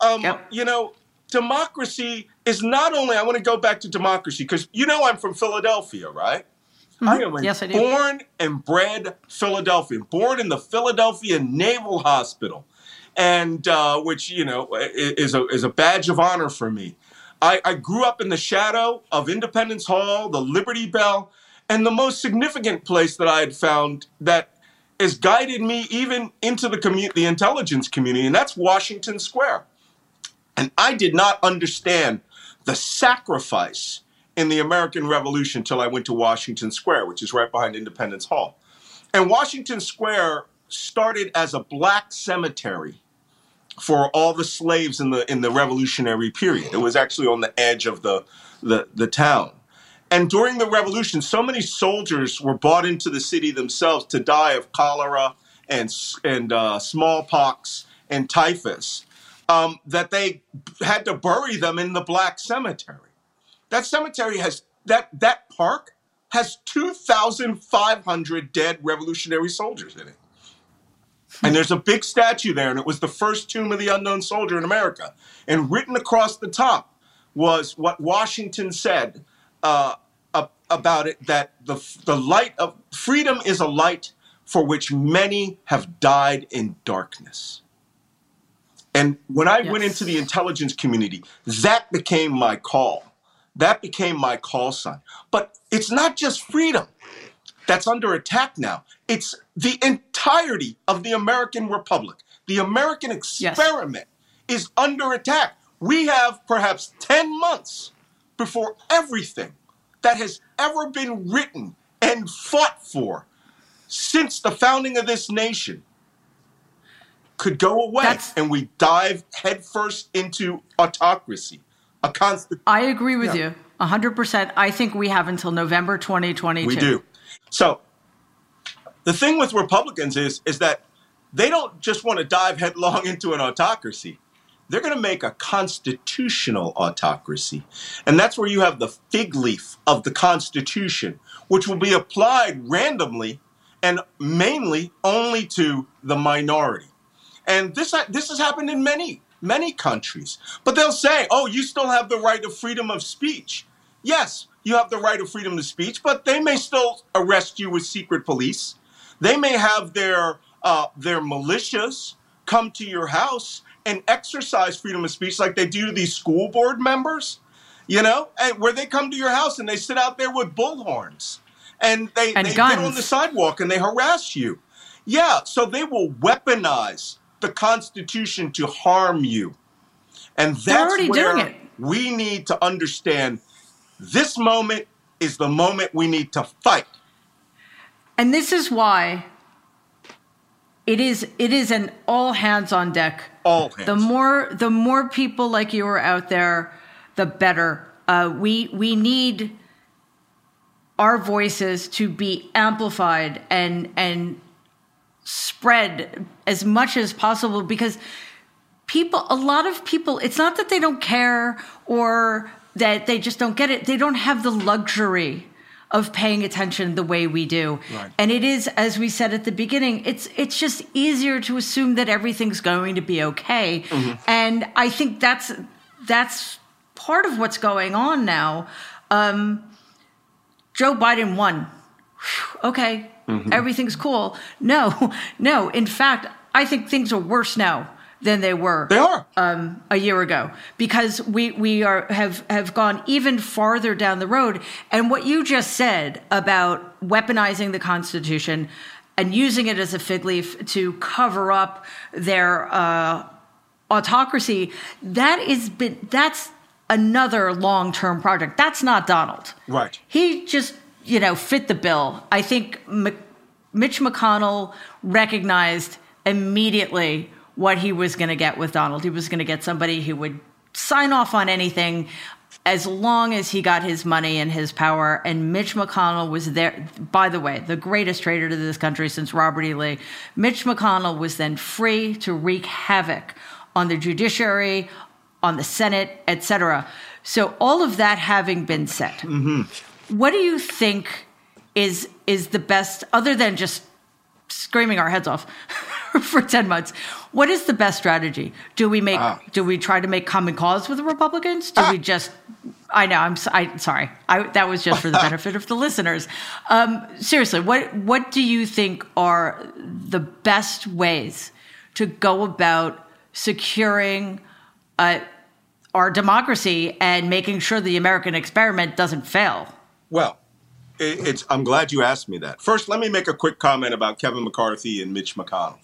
Speaker 2: Um,
Speaker 1: Yep.
Speaker 2: You know, democracy is not only. I want to go back to democracy because you know I'm from Philadelphia, right? I am
Speaker 1: Mm-hmm. Yes, I
Speaker 2: born and bred Philadelphian, born in the Philadelphia Naval Hospital, and uh, which you know is a is a badge of honor for me. I, I grew up in the shadow of Independence Hall, the Liberty Bell, and the most significant place that I had found that has guided me even into the commu- the intelligence community, and that's Washington Square. And I did not understand the sacrifice in the American Revolution until I went to Washington Square, which is right behind Independence Hall. And Washington Square started as a black cemetery for all the slaves in the in the revolutionary period. It was actually on the edge of the the, the town. And during the revolution, so many soldiers were brought into the city themselves to die of cholera and and uh, smallpox and typhus um, that they had to bury them in the black cemetery. That cemetery has that that park has two thousand five hundred dead revolutionary soldiers in it. And there's a big statue there, and it was the first tomb of the unknown soldier in America. And written across the top was what Washington said uh, about it: that the the light of freedom is a light for which many have died in darkness. And when I went into the intelligence community, that became my call. That became my call sign. But it's not just freedom that's under attack now. It's the entirety of the American Republic. The American experiment is under attack. We have perhaps 10 months before everything that has ever been written and fought for since the founding of this nation could go away
Speaker 1: That's-
Speaker 2: and we dive headfirst into autocracy, a constant
Speaker 1: I agree with
Speaker 2: Yeah.
Speaker 1: you 100%. I think we have until November 2022.
Speaker 2: We do. So the thing with Republicans is is that they don't just want to dive headlong into an autocracy. They're going to make a constitutional autocracy. And that's where you have the fig leaf of the Constitution, which will be applied randomly and mainly only to the minority. And this this has happened in many many countries. But they'll say, "Oh, you still have the right of freedom of speech." Yes, you have the right of freedom of speech, but they may still arrest you with secret police. They may have their uh, their militias come to your house and exercise freedom of speech like they do to these school board members. You know, and where they come to your house and they sit out there with bullhorns and they,
Speaker 1: And
Speaker 2: they get on the sidewalk and they harass you. Yeah, so they will weaponize the Constitution to harm you. And that's
Speaker 1: already
Speaker 2: where
Speaker 1: doing it.
Speaker 2: we need to understand this moment is the moment we need to fight.
Speaker 1: And this is why it is it is an all hands on deck.
Speaker 2: All hands.
Speaker 1: The more the more people like you are out there, the better. Uh, we we need our voices to be amplified and and spread as much as possible because people a lot of people it's not that they don't care or that they just don't get it. They don't have the luxury of paying attention the way we do.
Speaker 2: Right.
Speaker 1: And it is, as we said at the beginning, it's it's just easier to assume that everything's going to be okay. And I think that's that's part of what's going on now. Um, Joe Biden won. Whew, Okay, everything's cool. No, no. In fact, I think things are worse now than they were
Speaker 2: They are.
Speaker 1: um, a year ago because we we are have have gone even farther down the road. And what you just said about weaponizing the Constitution and using it as a fig leaf to cover up their uh, autocracy that is been that's another long term project. That's not Donald.
Speaker 2: Right.
Speaker 1: He just you know fit the bill. I think M- Mitch McConnell recognized immediately what he was going to get with Donald. He was going to get somebody who would sign off on anything as long as he got his money and his power. And Mitch McConnell was there. By the way, the greatest traitor to this country since Robert E. Lee. Mitch McConnell was then free to wreak havoc on the judiciary, on the Senate, etc. So all of that having been said, mm-hmm. What do you think is is the best other than just screaming our heads off for 10 months what is the best strategy? Do we make
Speaker 2: Ah.
Speaker 1: do we try to make common cause with the republicans? Do we just i know i'm I, sorry I, that was just for the benefit of the listeners. Um, seriously what what do you think are the best ways to go about securing uh, our democracy and making sure the american experiment doesn't fail
Speaker 2: Well, it, it's. I'm glad you asked me that. First, let me make a quick comment about Kevin McCarthy and Mitch McConnell.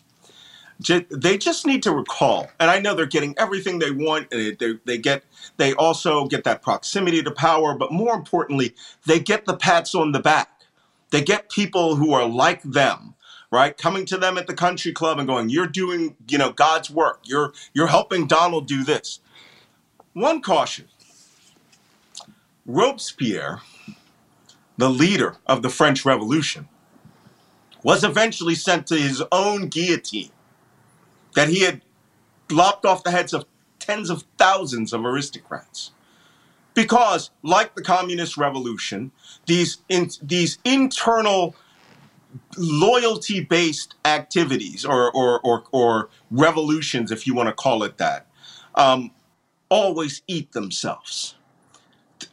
Speaker 2: They just need to recall, and I know they're getting everything they want. they, they get. They also get that proximity to power, but more importantly, they get the pats on the back. They get people who are like them, right, coming to them at the country club and going, "You're doing, you know, God's work. You're you're helping Donald do this." One caution: Robespierre the leader of the French Revolution, was eventually sent to his own guillotine that he had lopped off the heads of tens of thousands of aristocrats. Because, like the Communist Revolution, these, in, these internal loyalty based activities or, or, or, or revolutions, if you want to call it that, um, always eat themselves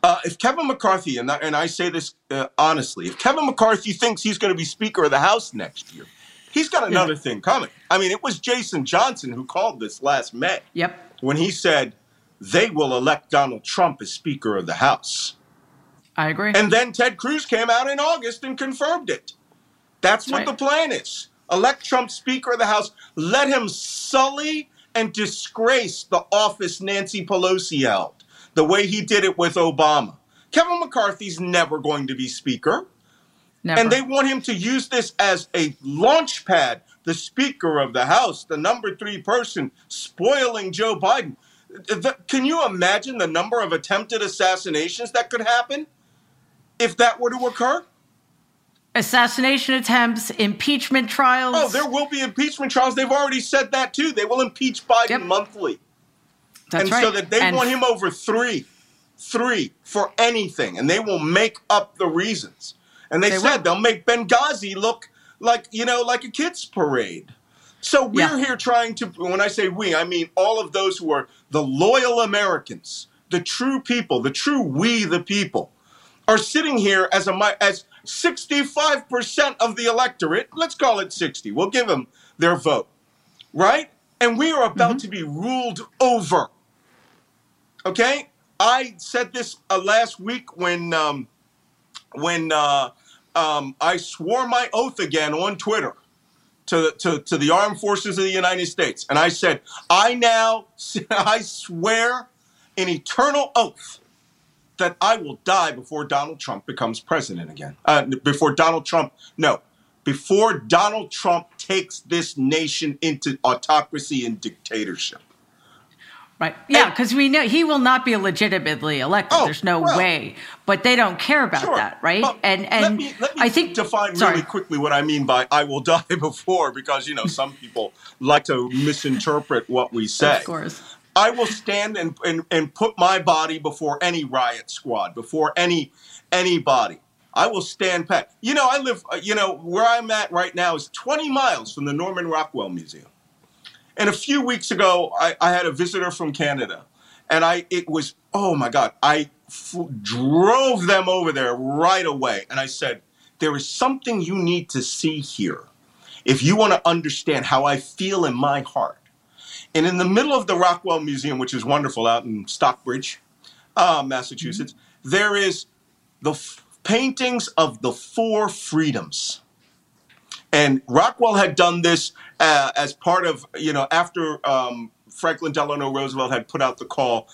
Speaker 2: uh, if Kevin McCarthy, and I, and I say this uh, honestly, if Kevin McCarthy thinks he's going to be Speaker of the House next year, he's got another thing coming. I mean, it was Jason Johnson who called this last May
Speaker 1: yep
Speaker 2: when he said they will elect Donald Trump as Speaker of the House.
Speaker 1: i agree
Speaker 2: And then Ted Cruz came out in August and confirmed it. That's what
Speaker 1: Right.
Speaker 2: the plan is. Elect Trump Speaker of the House. Let him sully and disgrace the office Nancy Pelosi held, the way he did it with Obama. Kevin McCarthy's never going to be Speaker.
Speaker 1: Never.
Speaker 2: And they want him to use this as a launch pad, the Speaker of the House, the number three person, spoiling Joe Biden. The- can you imagine the number of attempted assassinations that could happen if that were to occur?
Speaker 1: assassination attempts, impeachment trials.
Speaker 2: Oh, there will be impeachment trials. They've already said that too. They will impeach Biden
Speaker 1: Yep.
Speaker 2: monthly.
Speaker 1: That's
Speaker 2: and
Speaker 1: right.
Speaker 2: so that they
Speaker 1: And
Speaker 2: want him over three, three for anything, and they will make up the reasons. And they,
Speaker 1: They
Speaker 2: said
Speaker 1: will.
Speaker 2: they'll make Benghazi look like you know like a kids parade. So we're
Speaker 1: Yeah.
Speaker 2: here trying to. When I say we, I mean all of those who are the loyal Americans, the true people, the true we, the people, are sitting here as a as sixty five percent of the electorate. Let's call it sixty. We'll give them their vote, right? And we are about mm-hmm. to be ruled over. Okay, I said this uh, last week when um, when uh, um, I swore my oath again on Twitter to, to to the armed forces of the United States, and I said, I now I swear an eternal oath that I will die before Donald Trump becomes president again. Uh, before Donald Trump, no, before Donald Trump takes this nation into autocracy and dictatorship.
Speaker 1: Right. Yeah, because we know he will not be legitimately elected.
Speaker 2: Oh,
Speaker 1: There's no
Speaker 2: well.
Speaker 1: way. But they don't care about
Speaker 2: Sure.
Speaker 1: that, right?
Speaker 2: But
Speaker 1: and and
Speaker 2: let me, let me
Speaker 1: I think
Speaker 2: define
Speaker 1: sorry.
Speaker 2: really quickly what I mean by I will die before, because you know some people like to misinterpret what we say.
Speaker 1: Of course.
Speaker 2: I will stand and, and, and put my body before any riot squad, before any anybody. I will stand pat. You know, I live, uh, you know, where I'm at right now is 20 miles from the Norman Rockwell Museum. And a few weeks ago, I, I had a visitor from Canada, and I it was oh my god, I f- drove them over there right away, and I said, there is something you need to see here, if you want to understand how I feel in my heart. And in the middle of the Rockwell Museum, which is wonderful out in Stockbridge, uh, Massachusetts, there is the f- paintings of the four freedoms. And Rockwell had done this uh, as part of, you know, after um, Franklin Delano Roosevelt had put out the call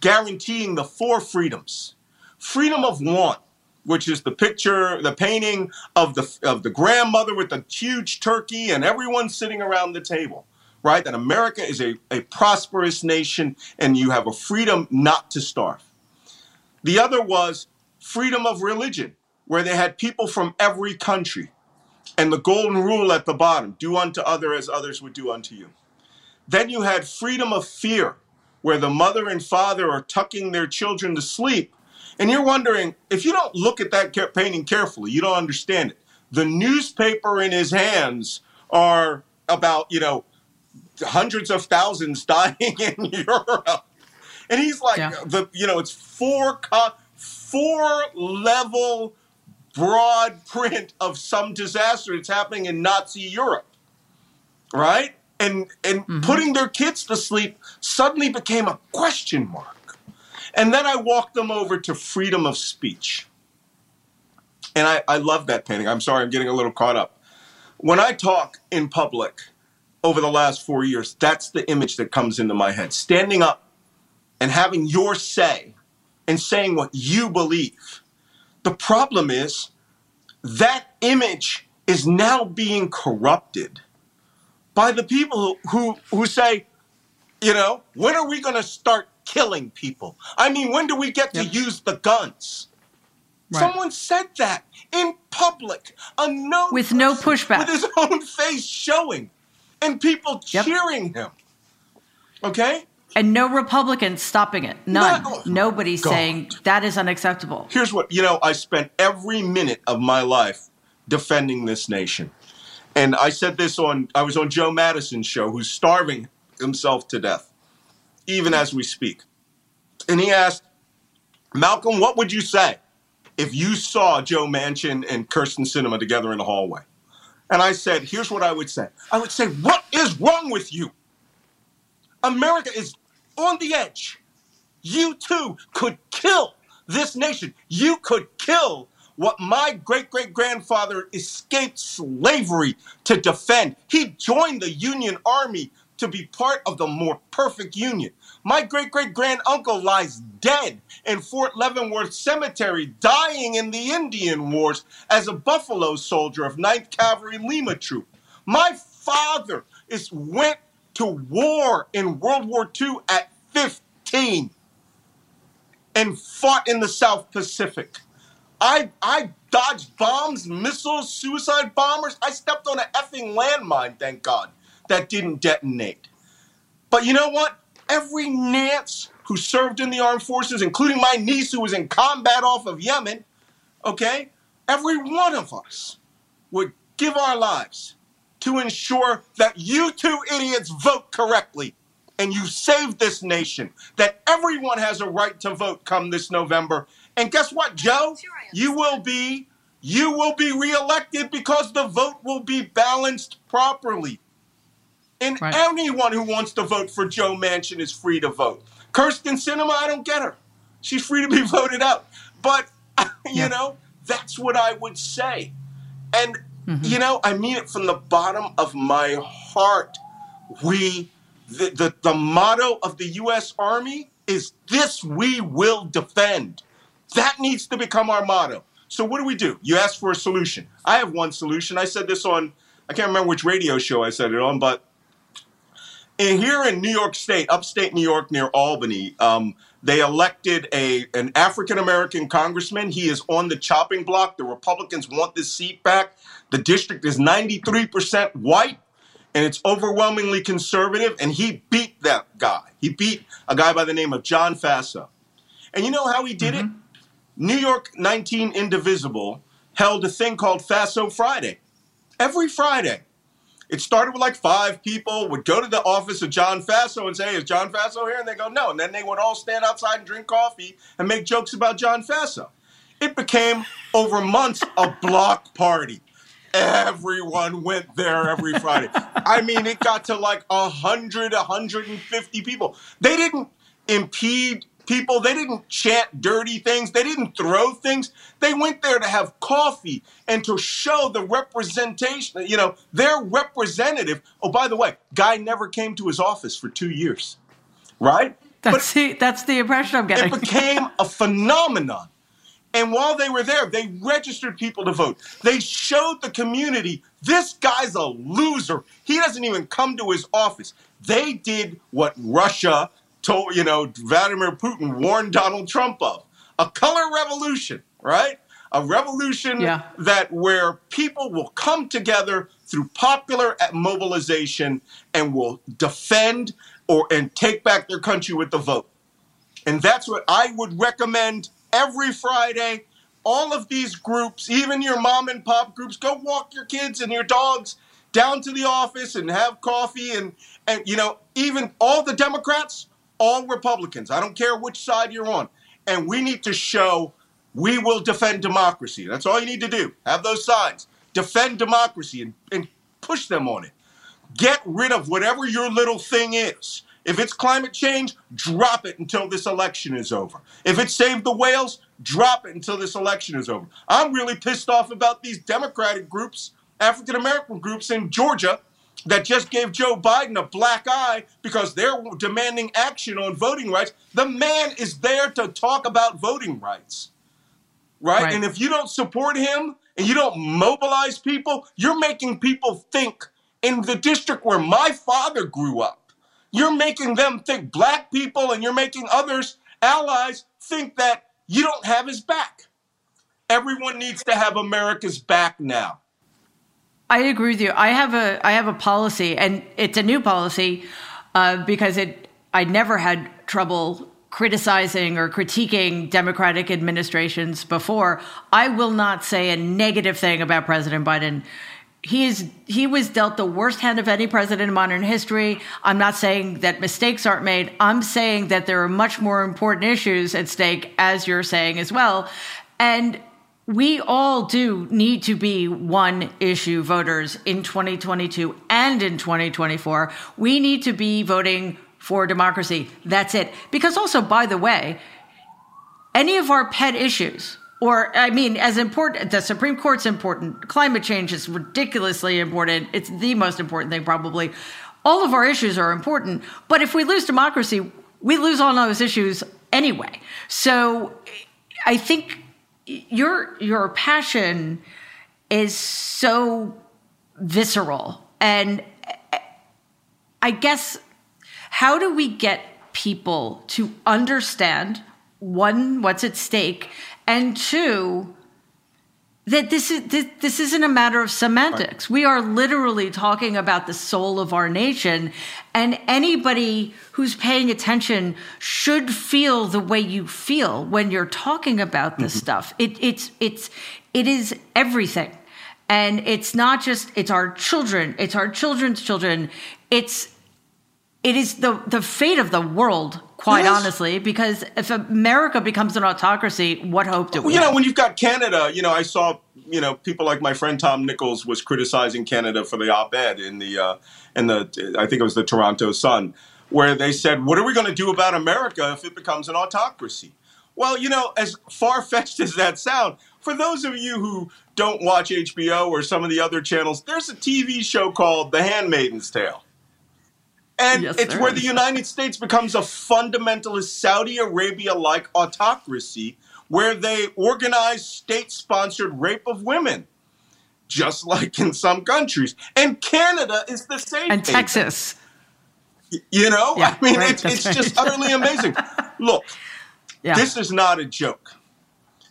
Speaker 2: guaranteeing the four freedoms freedom of want, which is the picture, the painting of the, of the grandmother with the huge turkey and everyone sitting around the table, right? That America is a, a prosperous nation and you have a freedom not to starve. The other was freedom of religion, where they had people from every country. And the golden rule at the bottom do unto other as others would do unto you. Then you had freedom of fear, where the mother and father are tucking their children to sleep. And you're wondering, if you don't look at that painting carefully, you don't understand it. The newspaper in his hands are about, you know, hundreds of thousands dying in Europe. And he's like,
Speaker 1: Yeah.
Speaker 2: the you know, it's four four level broad print of some disaster that's happening in Nazi Europe, right? And and mm-hmm. putting their kids to sleep suddenly became a question mark. And then I walked them over to freedom of speech. And I, I love that painting. I'm sorry, I'm getting a little caught up. When I talk in public over the last four years, that's the image that comes into my head. Standing up and having your say and saying what you believe. The problem is that image is now being corrupted by the people who, who, who say, you know, when are we going to start killing people? I mean, when do we get to use the guns?
Speaker 1: Right.
Speaker 2: Someone said that in public, a known
Speaker 1: With no pushback.
Speaker 2: with his own face showing, and people
Speaker 1: Yep.
Speaker 2: cheering him. Okay,
Speaker 1: And no Republicans stopping it. None.
Speaker 2: No.
Speaker 1: Nobody's
Speaker 2: God.
Speaker 1: saying that is unacceptable.
Speaker 2: here's what you know. I spent every minute of my life defending this nation, and I said this on. I was on Joe Madison's show, who's starving himself to death, even as we speak, and he asked Malcolm, "What would you say if you saw Joe Manchin and Kyrsten Sinema together in the hallway?" And I said, "Here's what I would say. I would say, what is wrong with you? America is on the edge. You too could kill this nation. You could kill what my great great grandfather escaped slavery to defend. He joined the Union Army to be part of the more perfect Union. My great great grand uncle lies dead in Fort Leavenworth Cemetery, dying in the Indian Wars as a Buffalo soldier of 9th Cavalry Lima Troop. My father is went to war in World War II at 15 and fought in the South Pacific. I I dodged bombs, missiles, suicide bombers. I stepped on an effing landmine, thank God, that didn't detonate. But you know what? Every Nance who served in the armed forces, including my niece who was in combat off of Yemen, okay, every one of us would give our lives to ensure that you two idiots vote correctly and you save this nation, that everyone has a right to vote come this November. And guess what, Joe? You will be you will be reelected because the vote will be balanced properly. And
Speaker 1: Right.
Speaker 2: anyone who wants to vote for Joe Manchin is free to vote. Kyrsten Sinema, I don't get her. She's free to be voted out. But you
Speaker 1: Yeah.
Speaker 2: know, that's what I would say. And you know, I mean it from the bottom of my heart. We the, the the motto of the US Army is this we will defend. That needs to become our motto. So what do we do? You ask for a solution. I have one solution. I said this on I can't remember which radio show I said it on, but in here in New York State, upstate New York near Albany, um, they elected a an African American congressman. He is on the chopping block. The Republicans want this seat back. The district is 93% white. and it's overwhelmingly conservative, and he beat that guy. He beat a guy by the name of John Faso. And you know how he did mm-hmm. it? New York 19 Indivisible held a thing called Faso Friday. Every Friday. It started with like five people would go to the office of John Faso and say, Is John Faso here? And they go, No. And then they would all stand outside and drink coffee and make jokes about John Faso. It became over months a block party. Everyone went there every Friday. I mean, it got to like 100, 150 people. They didn't impede people. They didn't chant dirty things. They didn't throw things. They went there to have coffee and to show the representation, you know, their representative. Oh, by the way, guy never came to his office for two years, right?
Speaker 1: That's, but the, that's the impression I'm getting.
Speaker 2: It became a phenomenon. And while they were there, they registered people to vote. They showed the community this guy's a loser. He doesn't even come to his office. They did what Russia told, you know, Vladimir Putin warned Donald Trump of a color revolution, right? A revolution yeah. that where people will come together through popular mobilization and will defend or and take back their country with the vote. And that's what I would recommend every Friday. All of these groups, even your mom and pop groups, go walk your kids and your dogs down to the office and have coffee and and you know even all the Democrats all Republicans. I don't care which side you're on. And we need to show we will defend democracy. That's all you need to do. Have those signs. Defend democracy and, and push them on it. Get rid of whatever your little thing is. If it's climate change, drop it until this election is over. If it's save the whales, drop it until this election is over. I'm really pissed off about these Democratic groups, African American groups in Georgia that just gave Joe Biden a black eye because they're demanding action on voting rights. The man is there to talk about voting rights. Right? right? And if you don't support him and you don't mobilize people, you're making people think in the district where my father grew up. You're making them think, black people, and you're making others, allies, think that you don't have his back. Everyone needs to have America's back now.
Speaker 1: I agree with you. I have a I have a policy, and it's a new policy uh, because it I never had trouble criticizing or critiquing Democratic administrations before. I will not say a negative thing about President Biden. He is he was dealt the worst hand of any president in modern history. I'm not saying that mistakes aren't made. I'm saying that there are much more important issues at stake, as you're saying as well. And we all do need to be one issue voters in 2022 and in 2024. We need to be voting for democracy. That's it. Because also, by the way, any of our pet issues, or I mean, as important, the Supreme Court's important, climate change is ridiculously important. It's the most important thing, probably. All of our issues are important. But if we lose democracy, we lose all those issues anyway. So I think your your passion is so visceral. And i guess how do we get people to understand one what's at stake and two that this is this, this isn't a matter of semantics. Right. We are literally talking about the soul of our nation, and anybody who's paying attention should feel the way you feel when you're talking about this mm-hmm. stuff. It, it's it's it is everything, and it's not just it's our children, it's our children's children, it's it is the the fate of the world quite yes. honestly because if america becomes an autocracy what hope do we
Speaker 2: you
Speaker 1: have?
Speaker 2: know when you've got canada you know i saw you know people like my friend tom nichols was criticizing canada for the op-ed in the uh, in the i think it was the toronto sun where they said what are we going to do about america if it becomes an autocracy well you know as far-fetched as that sound for those of you who don't watch hbo or some of the other channels there's a tv show called the handmaiden's tale and yes, it's where is. the United States becomes a fundamentalist Saudi Arabia like autocracy where they organize state sponsored rape of women, just like in some countries. And Canada is the same.
Speaker 1: And thing. Texas.
Speaker 2: You know, yeah, I mean, right, it's, it's right. just utterly amazing. Look, yeah. this is not a joke.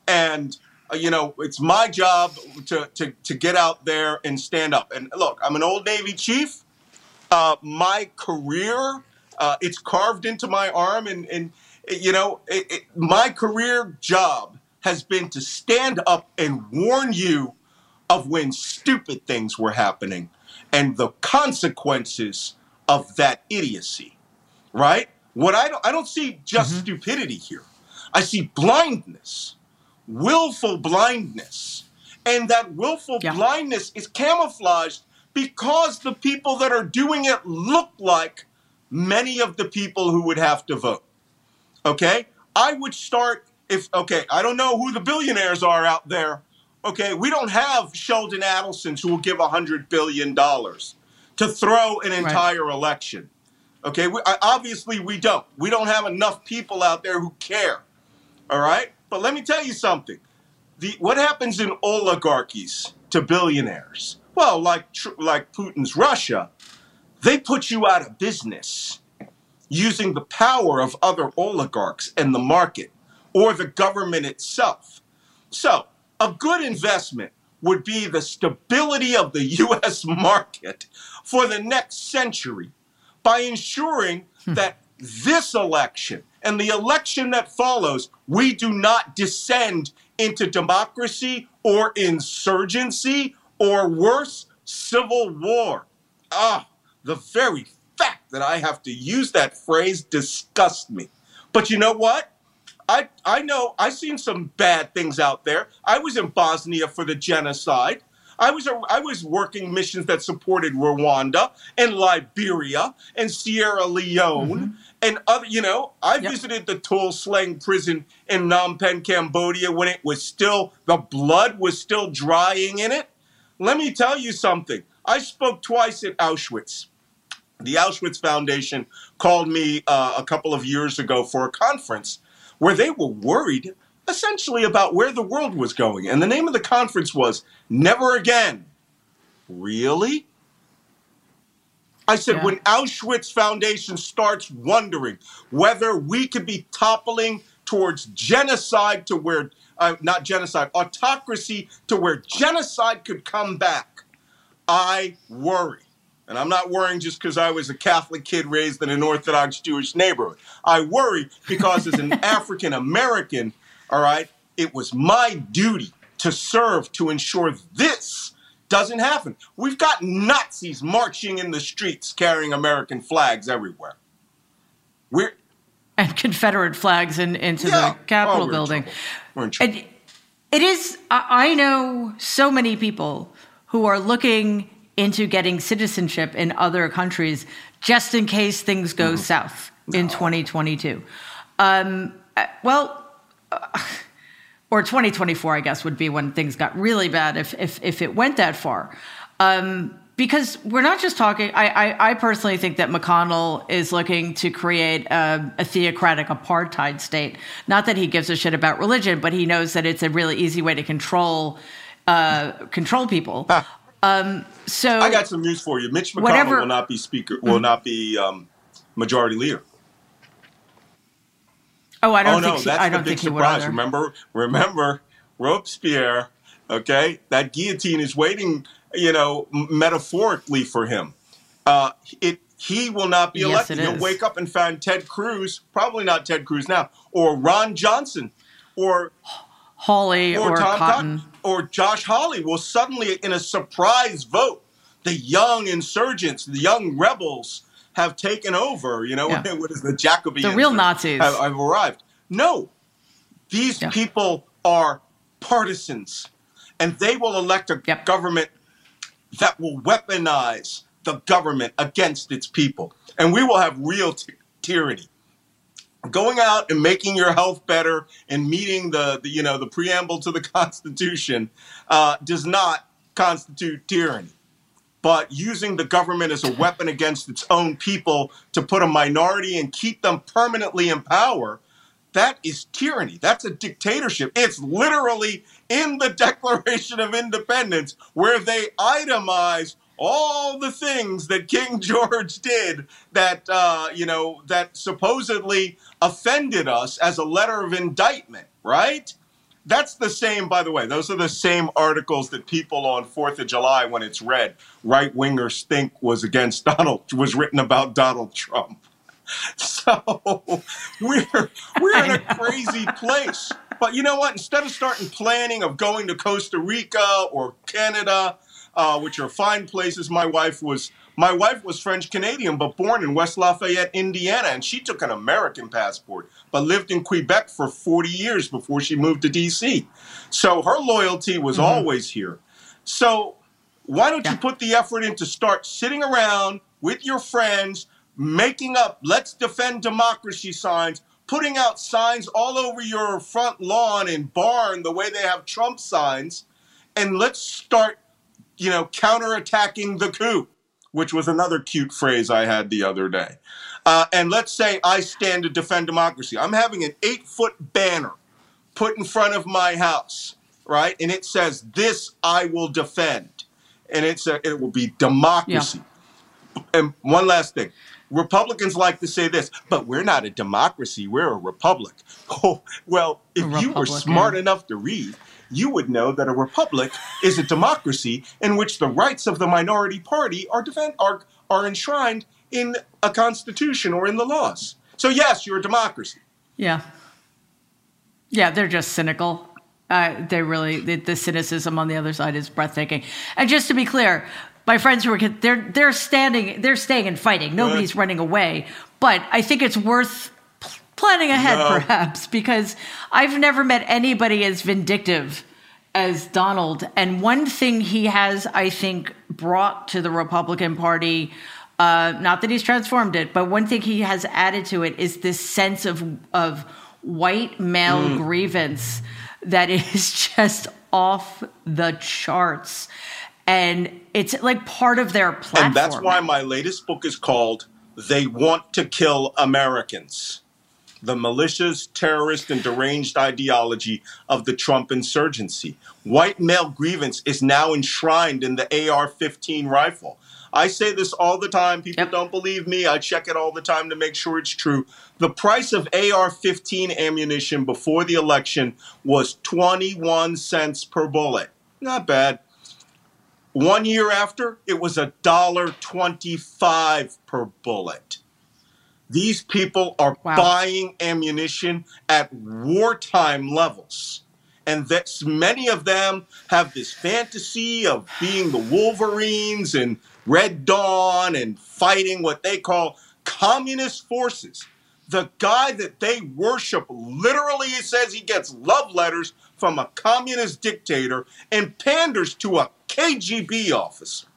Speaker 2: And, uh, you know, it's my job to, to, to get out there and stand up. And look, I'm an old Navy chief. Uh, my career, uh, it's carved into my arm, and, and you know, it, it, my career job has been to stand up and warn you of when stupid things were happening and the consequences of that idiocy, right? What I don't, I don't see just mm-hmm. stupidity here. I see blindness, willful blindness. And that willful yeah. blindness is camouflaged because the people that are doing it look like many of the people who would have to vote. Okay? I would start if, okay, I don't know who the billionaires are out there. Okay, we don't have Sheldon Adelsons who will give $100 billion to throw an entire right. election. Okay, we, obviously we don't. We don't have enough people out there who care. All right? But let me tell you something. The, what happens in oligarchies to billionaires? Well, like like Putin's Russia, they put you out of business using the power of other oligarchs and the market or the government itself. So, a good investment would be the stability of the US market for the next century by ensuring hmm. that this election and the election that follows, we do not descend into democracy or insurgency or worse, civil war. Ah, the very fact that I have to use that phrase disgusts me. But you know what? I, I know I've seen some bad things out there. I was in Bosnia for the genocide. I was a, I was working missions that supported Rwanda and Liberia and Sierra Leone mm-hmm. and other. You know, I yep. visited the Tuol Sleng prison in Phnom Penh, Cambodia, when it was still the blood was still drying in it. Let me tell you something. I spoke twice at Auschwitz. The Auschwitz Foundation called me uh, a couple of years ago for a conference where they were worried essentially about where the world was going. And the name of the conference was Never Again. Really? I said, yeah. when Auschwitz Foundation starts wondering whether we could be toppling towards genocide to where, uh, not genocide, autocracy to where genocide could come back, I worry. And I'm not worrying just because I was a Catholic kid raised in an Orthodox Jewish neighborhood. I worry because as an African American, all right, it was my duty to serve to ensure this doesn't happen. We've got Nazis marching in the streets carrying American flags everywhere. We're
Speaker 1: and Confederate flags in, into yeah. the Capitol oh, building. And it is, I know so many people who are looking into getting citizenship in other countries just in case things go mm-hmm. south no. in 2022. Um, uh, well, uh, or 2024, I guess, would be when things got really bad if if, if it went that far. Um, because we're not just talking. I, I, I, personally think that McConnell is looking to create a, a, theocratic apartheid state. Not that he gives a shit about religion, but he knows that it's a really easy way to control uh, control people. Um, so
Speaker 2: I got some news for you. Mitch McConnell whatever, will not be speaker. Will mm-hmm. not be um, majority leader.
Speaker 1: Oh, I don't. Oh no, think that's I don't the big
Speaker 2: surprise. Remember, remember, Robespierre. Okay, that guillotine is waiting. You know, metaphorically for him. Uh, it he will not be elected. Yes, He'll wake up and find Ted Cruz, probably not Ted Cruz now, or Ron Johnson, or
Speaker 1: Hawley or, or Tom Cotton. Cotton
Speaker 2: or Josh Hawley will suddenly, in a surprise vote, the young insurgents, the young rebels have taken over. You know, yeah. what is the Jacobeans?
Speaker 1: The real Nazis
Speaker 2: have, have arrived. No, these yeah. people are partisans, and they will elect a yep. government that will weaponize the government against its people, and we will have real tyranny going out and making your health better and meeting the, the you know the preamble to the Constitution uh, does not constitute tyranny. But using the government as a weapon against its own people to put a minority and keep them permanently in power, that is tyranny. That's a dictatorship. It's literally in the Declaration of Independence where they itemize all the things that King George did that uh, you know that supposedly offended us as a letter of indictment, right? That's the same, by the way. Those are the same articles that people on Fourth of July, when it's read, right wingers think was against Donald was written about Donald Trump. So we're we're in a crazy place. But you know what? Instead of starting planning of going to Costa Rica or Canada, uh, which are fine places, my wife was my wife was French Canadian, but born in West Lafayette, Indiana, and she took an American passport, but lived in Quebec for 40 years before she moved to DC. So her loyalty was mm-hmm. always here. So why don't yeah. you put the effort in to start sitting around with your friends, making up let's defend democracy signs, putting out signs all over your front lawn and barn the way they have Trump signs, and let's start, you know, counterattacking the coup which was another cute phrase I had the other day. Uh, and let's say I stand to defend democracy. I'm having an eight foot banner put in front of my house, right? And it says, This I will defend. And it's a, it will be democracy. Yeah. And one last thing Republicans like to say this, but we're not a democracy, we're a republic. Oh, well, if you were smart enough to read, you would know that a republic is a democracy in which the rights of the minority party are defend are are enshrined in a constitution or in the laws. So yes, you're a democracy.
Speaker 1: Yeah. Yeah, they're just cynical. Uh, they really the, the, cynicism on the other side is breathtaking. And just to be clear, my friends who are they're they're standing they're staying and fighting. Nobody's running away. But I think it's worth planning ahead, no. perhaps, because I've never met anybody as vindictive as Donald. And one thing he has, I think, brought to the Republican Party. Uh, not that he's transformed it, but one thing he has added to it is this sense of of white male mm. grievance that is just off the charts, and it's like part of their platform.
Speaker 2: And that's why my latest book is called "They Want to Kill Americans." the malicious, terrorist, and deranged ideology of the Trump insurgency. White male grievance is now enshrined in the AR 15 rifle. I say this all the time. People yep. don't believe me. I check it all the time to make sure it's true. The price of AR 15 ammunition before the election was 21 cents per bullet. Not bad. One year after, it was a dollar 25 per bullet. These people are wow. buying ammunition at wartime levels. And that many of them have this fantasy of being the Wolverines and Red Dawn and fighting what they call communist forces. The guy that they worship literally says he gets love letters from a communist dictator and panders to a KGB officer.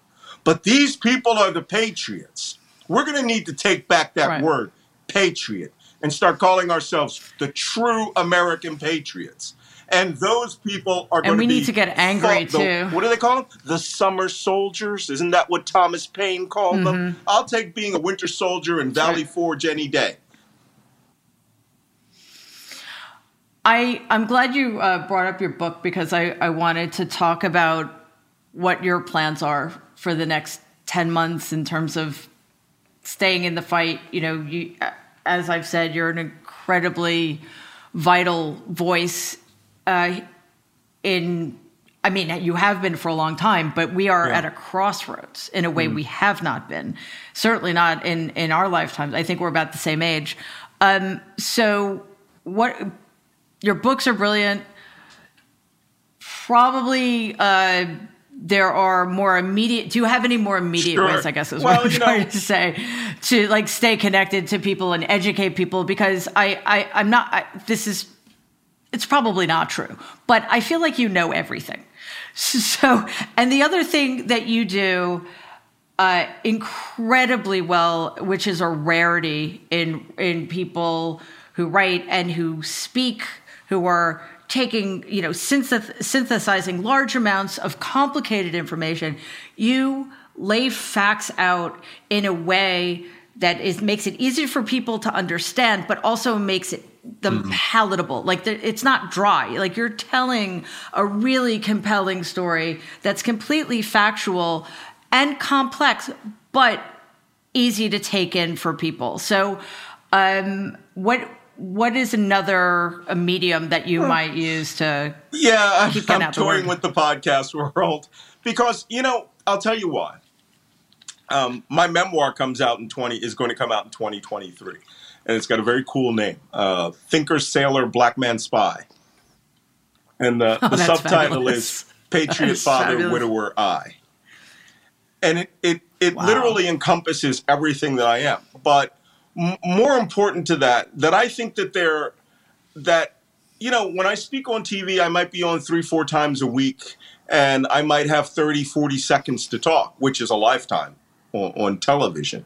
Speaker 2: But these people are the patriots. We're going to need to take back that right. word, patriot, and start calling ourselves the true American patriots. And those people are
Speaker 1: and
Speaker 2: going
Speaker 1: to we need to get angry
Speaker 2: the,
Speaker 1: too.
Speaker 2: What do they call them? The summer soldiers. Isn't that what Thomas Paine called mm-hmm. them? I'll take being a winter soldier in Valley right. Forge any day.
Speaker 1: I I'm glad you uh, brought up your book because I I wanted to talk about what your plans are for the next ten months in terms of staying in the fight. You know, you, as I've said, you're an incredibly vital voice uh, in. I mean, you have been for a long time, but we are yeah. at a crossroads in a way mm. we have not been. Certainly not in in our lifetimes. I think we're about the same age. Um, so, what your books are brilliant. Probably. Uh, there are more immediate do you have any more immediate sure. ways i guess is well, what i'm trying know. to say to like stay connected to people and educate people because i, I i'm not I, this is it's probably not true but i feel like you know everything so and the other thing that you do uh, incredibly well which is a rarity in in people who write and who speak who are taking, you know, synth- synthesizing large amounts of complicated information, you lay facts out in a way that is makes it easier for people to understand, but also makes it them mm-hmm. palatable. Like the, it's not dry. Like you're telling a really compelling story that's completely factual and complex, but easy to take in for people. So, um, what what is another medium that you might use to
Speaker 2: Yeah,
Speaker 1: keep
Speaker 2: I'm, I'm toying with the podcast world because you know I'll tell you why. Um, my memoir comes out in 20 is going to come out in 2023, and it's got a very cool name: uh, Thinker, Sailor, Black Man, Spy. And the,
Speaker 1: Oh,
Speaker 2: the subtitle
Speaker 1: fabulous.
Speaker 2: is Patriot Father,
Speaker 1: fabulous.
Speaker 2: Widower, I. And it it, it
Speaker 1: Wow.
Speaker 2: literally encompasses everything that I am. But m- more important to that, that I think that they're that you know when i speak on tv i might be on three four times a week and i might have 30 40 seconds to talk which is a lifetime on, on television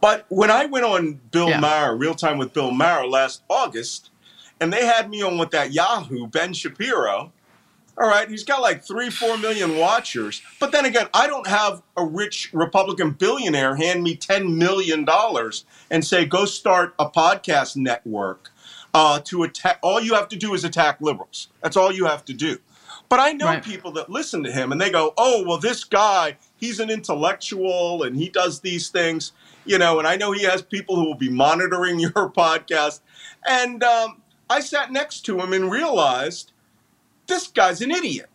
Speaker 2: but when i went on bill
Speaker 1: Yeah.
Speaker 2: maher real time with bill maher last august and they had me on with that yahoo ben shapiro all right, he's got like three, four million watchers. But then again, I don't have a rich Republican billionaire hand me $10 million and say, go start a podcast network uh, to attack. All you have to do is attack liberals. That's all you have to do. But I know
Speaker 1: Right.
Speaker 2: people that listen to him and they go, oh, well, this guy, he's an intellectual and he does these things, you know, and I know he has people who will be monitoring your podcast. And um, I sat next to him and realized this guy's an idiot.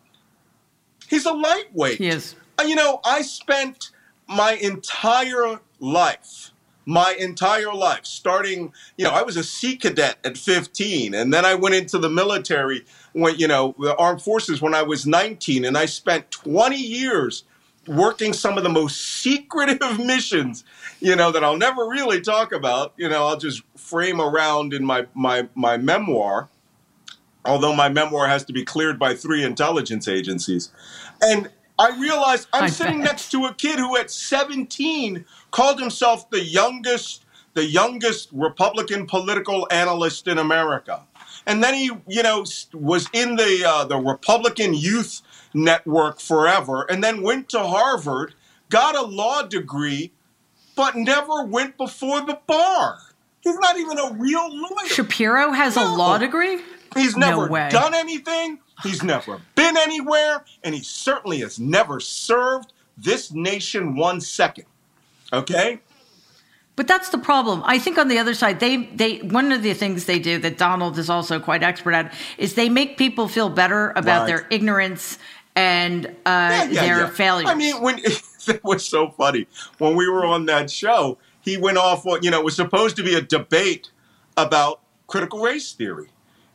Speaker 2: He's a lightweight.
Speaker 1: He is.
Speaker 2: Uh, You know, I spent my entire life, my entire life, starting, you know, I was a Sea Cadet at 15, and then I went into the military when, you know, the armed forces when I was 19, and I spent 20 years working some of the most secretive missions, you know, that I'll never really talk about. You know, I'll just frame around in my my my memoir although my memoir has to be cleared by three intelligence agencies. And I realized I'm
Speaker 1: I
Speaker 2: sitting
Speaker 1: bet.
Speaker 2: next to a kid who at 17 called himself the youngest the youngest Republican political analyst in America. And then he, you know, was in the uh, the Republican Youth Network forever, and then went to Harvard, got a law degree, but never went before the bar. He's not even a real lawyer.
Speaker 1: Shapiro has a law degree?
Speaker 2: He's never
Speaker 1: way.
Speaker 2: done anything. He's never been anywhere, and he certainly has never served this nation one second. Okay?
Speaker 1: But that's the problem. I think on the other side, they they one of the things they do that Donald is also quite expert at is they make people feel better about
Speaker 2: Right.
Speaker 1: their ignorance and uh,
Speaker 2: Yeah, yeah,
Speaker 1: their
Speaker 2: yeah.
Speaker 1: failures.
Speaker 2: I mean, when it was so funny when we were on that show, he went off. You know, it was supposed to be a debate about critical race theory,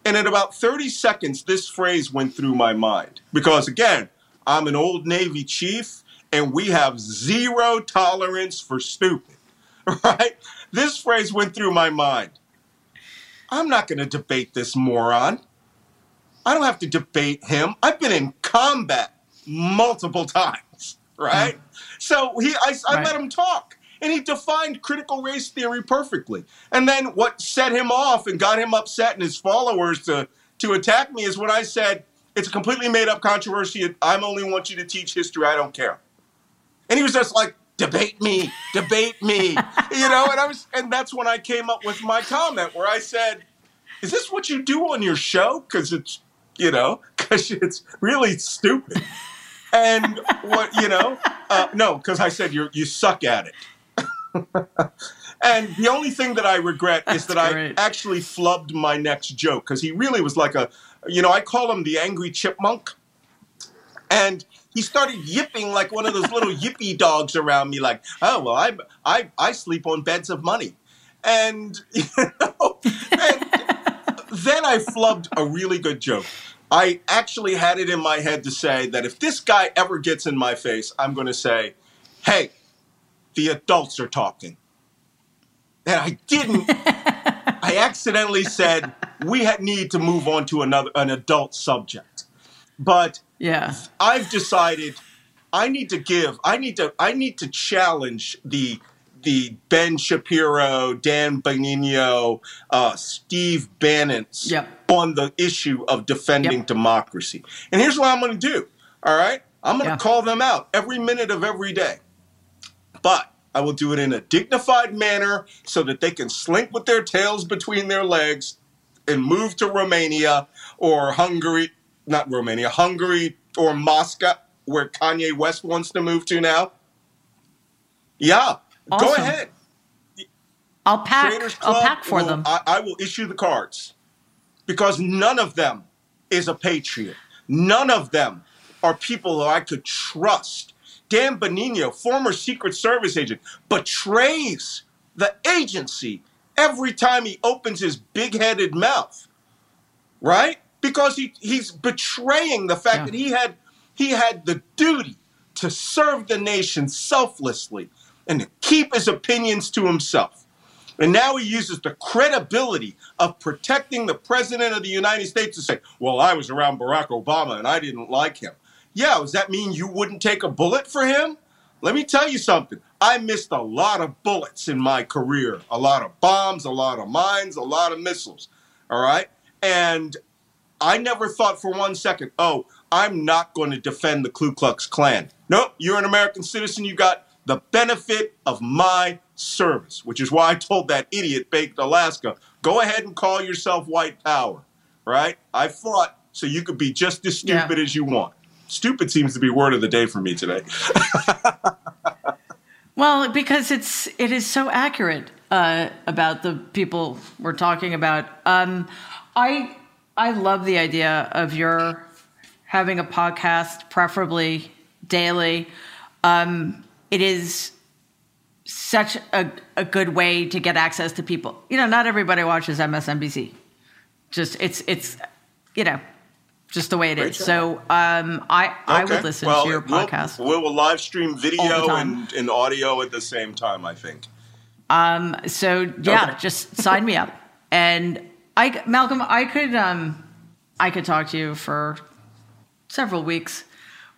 Speaker 2: and in about thirty seconds, this phrase went through my mind because again, I'm an old Navy chief, and we have zero tolerance for stupid. Right? This phrase went through my mind. I'm not going to debate this moron. I don't have to debate him. I've been in combat multiple times, right? Mm. So he, I, I
Speaker 1: Right.
Speaker 2: let him talk, and he defined critical race theory perfectly. And then what set him off and got him upset and his followers to to attack me is when I said it's a completely made up controversy. I'm only want you to teach history. I don't care. And he was just like, debate me, debate me, you know. And I was, and that's when I came up with my comment where I said, "Is this what you do on your show? Because it's, you know, because it's really stupid." And what you know, uh, no, because I said you you suck at it. and the only thing that I regret is that
Speaker 1: great.
Speaker 2: I actually flubbed my next joke because he really was like a, you know, I call him the angry chipmunk and he started yipping like one of those little yippy dogs around me, like, "Oh well, I I I sleep on beds of money," and you know, and then I flubbed a really good joke. I actually had it in my head to say that if this guy ever gets in my face, I'm going to say, "Hey, the adults are talking," and I didn't. I accidentally said we need to move on to another an adult subject, but
Speaker 1: yeah.
Speaker 2: I've decided I need to give. I need to. I need to challenge the the Ben Shapiro, Dan Bongino, uh, Steve Bannon's
Speaker 1: Yep.
Speaker 2: on the issue of defending
Speaker 1: Yep.
Speaker 2: democracy. And here's what I'm going to do. All right, I'm going to
Speaker 1: Yeah.
Speaker 2: call them out every minute of every day, but. I will do it in a dignified manner so that they can slink with their tails between their legs and move to Romania or Hungary, not Romania, Hungary or Moscow, where Kanye West wants to move to now? Yeah, go ahead.
Speaker 1: I'll pack. I'll pack for
Speaker 2: will,
Speaker 1: them.
Speaker 2: I, I will issue the cards because none of them is a patriot. None of them are people who I could trust. Dan Bongino, former Secret Service agent, betrays the agency every time he opens his big headed mouth, right? Because he, he's betraying the fact
Speaker 1: Yeah.
Speaker 2: that he had he had the duty to serve the nation selflessly and to keep his opinions to himself. And now he uses the credibility of protecting the president of the United States to say, well, I was around Barack Obama and I didn't like him. Yeah, does that mean you wouldn't take a bullet for him? Let me tell you something. I missed a lot of bullets in my career, a lot of bombs, a lot of mines, a lot of missiles. All right. And I never thought for one second, oh, I'm not going to defend the Ku Klux Klan. Nope, you're an American citizen. You got the benefit of my service, which is why I told that idiot Baked Alaska, go ahead and call yourself white power, right? I fought so you could be just as
Speaker 1: Yeah.
Speaker 2: stupid as you want. Stupid seems to be word of the day for me today.
Speaker 1: Well, because it's it is so accurate uh, about the people we're talking about. Um, I I love the idea of your having a podcast, preferably daily. Um, it is such a, a good way to get access to people. You know, not everybody watches MSNBC. Just it's it's you know just the way it
Speaker 2: Great
Speaker 1: is.
Speaker 2: job.
Speaker 1: So um, I I would listen
Speaker 2: well,
Speaker 1: to your
Speaker 2: we'll-
Speaker 1: podcast.
Speaker 2: We will live stream video and, and audio at the same time, I think.
Speaker 1: So yeah,
Speaker 2: Okay.
Speaker 1: just sign me up. And I, Malcolm, I could, um, I could talk to you for several weeks,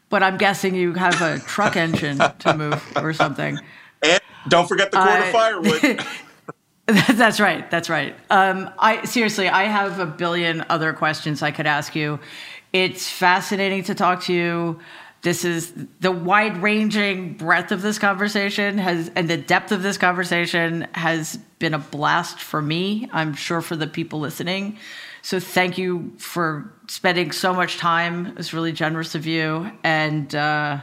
Speaker 1: but I'm guessing you have a truck engine to move or something.
Speaker 2: And don't forget the cord of
Speaker 1: Uh,
Speaker 2: firewood.
Speaker 1: That's right. That's right. Um, I seriously, I have a billion other questions I could ask you. It's fascinating to talk to you. This is the wide-ranging breadth of this conversation has, and the depth of this conversation has been a blast for me. I'm sure for the people listening. So thank you for spending so much time. It's really generous of you, and uh,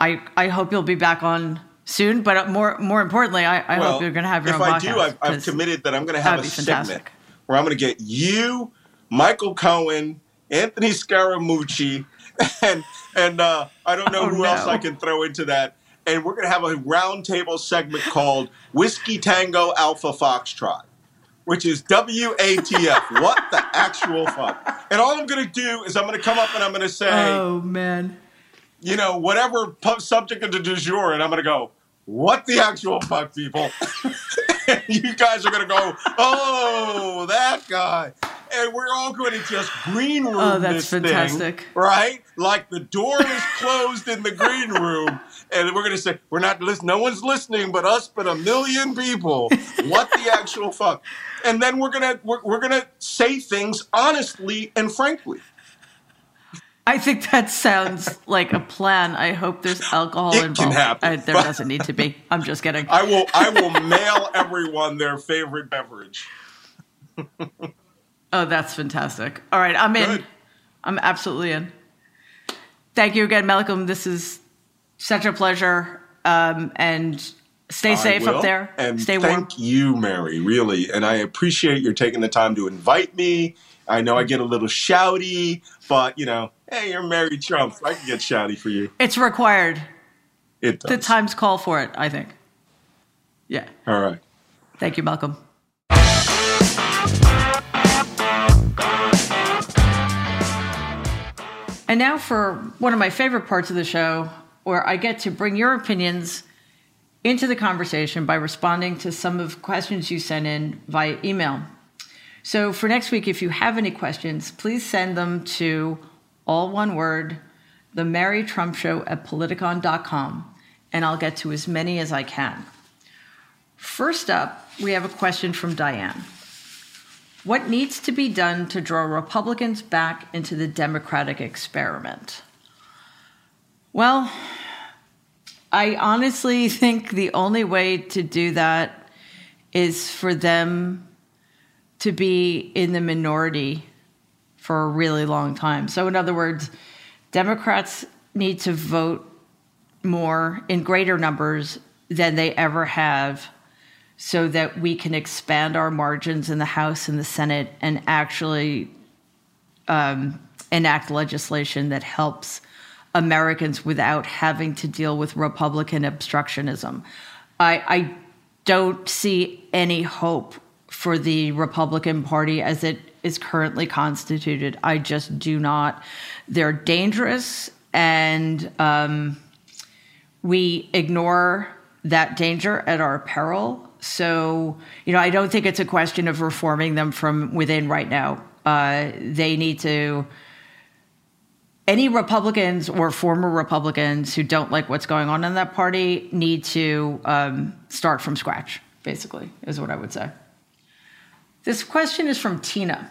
Speaker 1: I I hope you'll be back on soon. But more more importantly, I, I hope you're going to have your
Speaker 2: if
Speaker 1: own
Speaker 2: I
Speaker 1: podcast.
Speaker 2: do, I've, I've committed that I'm going to have a segment
Speaker 1: fantastic.
Speaker 2: where I'm going to get you, Michael Cohen, Anthony Scaramucci, and and uh, I don't know
Speaker 1: Oh,
Speaker 2: who else. I can throw into that. And we're going to have a roundtable segment called Whiskey Tango Alpha Foxtrot, which is WATF. what the actual fuck? And all I'm going to do is I'm going to come up and I'm going to say,
Speaker 1: Oh man.
Speaker 2: you know, whatever subject of the du jour, and I'm going to go, what the actual fuck, people? you guys are going to go, oh, that guy. And we're all going to just green oh, room
Speaker 1: Oh, that's
Speaker 2: this thing,
Speaker 1: fantastic.
Speaker 2: right? Like the door is closed in the green room, and we're going to say, we're not listening, no one's listening but us, but a million people. What the actual fuck? And then we're going to we're, we're going to say things honestly and frankly.
Speaker 1: I think that sounds like a plan. I hope there's alcohol
Speaker 2: It can
Speaker 1: involved.
Speaker 2: happen.
Speaker 1: Uh, there doesn't need to be. I'm just kidding.
Speaker 2: I will I will mail everyone their favorite beverage.
Speaker 1: Oh, that's fantastic. All right, I'm in.
Speaker 2: Good.
Speaker 1: I'm absolutely in. Thank you again, Malcolm. This is such a pleasure. Um, and stay safe up there.
Speaker 2: And
Speaker 1: stay warm.
Speaker 2: thank you, Mary, really. And I appreciate your taking the time to invite me. I know I get a little shouty, but you know, hey, you're Mary Trump. so I can get shouty for you.
Speaker 1: It's required.
Speaker 2: It does.
Speaker 1: The times call for it, I think. Yeah.
Speaker 2: All right.
Speaker 1: Thank you, Malcolm. And now for one of my favorite parts of the show, where I get to bring your opinions into the conversation by responding to some of questions you sent in via email. So for next week, if you have any questions, please send them to all one word, the Mary Trump Show at politicon.com, and I'll get to as many as I can. First up, we have a question from Diane. What needs to be done to draw Republicans back into the Democratic experiment? Well, I honestly think the only way to do that is for them to be in the minority for a really long time. So, in other words, Democrats need to vote more in greater numbers than they ever have so that we can expand our margins in the House and the Senate and actually um, enact legislation that helps Americans without having to deal with Republican obstructionism. I, I don't see any hope for the Republican Party as it is currently constituted. I just do not. They're dangerous, and um, we ignore that danger at our peril. So, you know, I don't think it's a question of reforming them from within right now. Uh, they need to. Any Republicans or former Republicans who don't like what's going on in that party need to um, start from scratch, basically, is what I would say. This question is from Tina.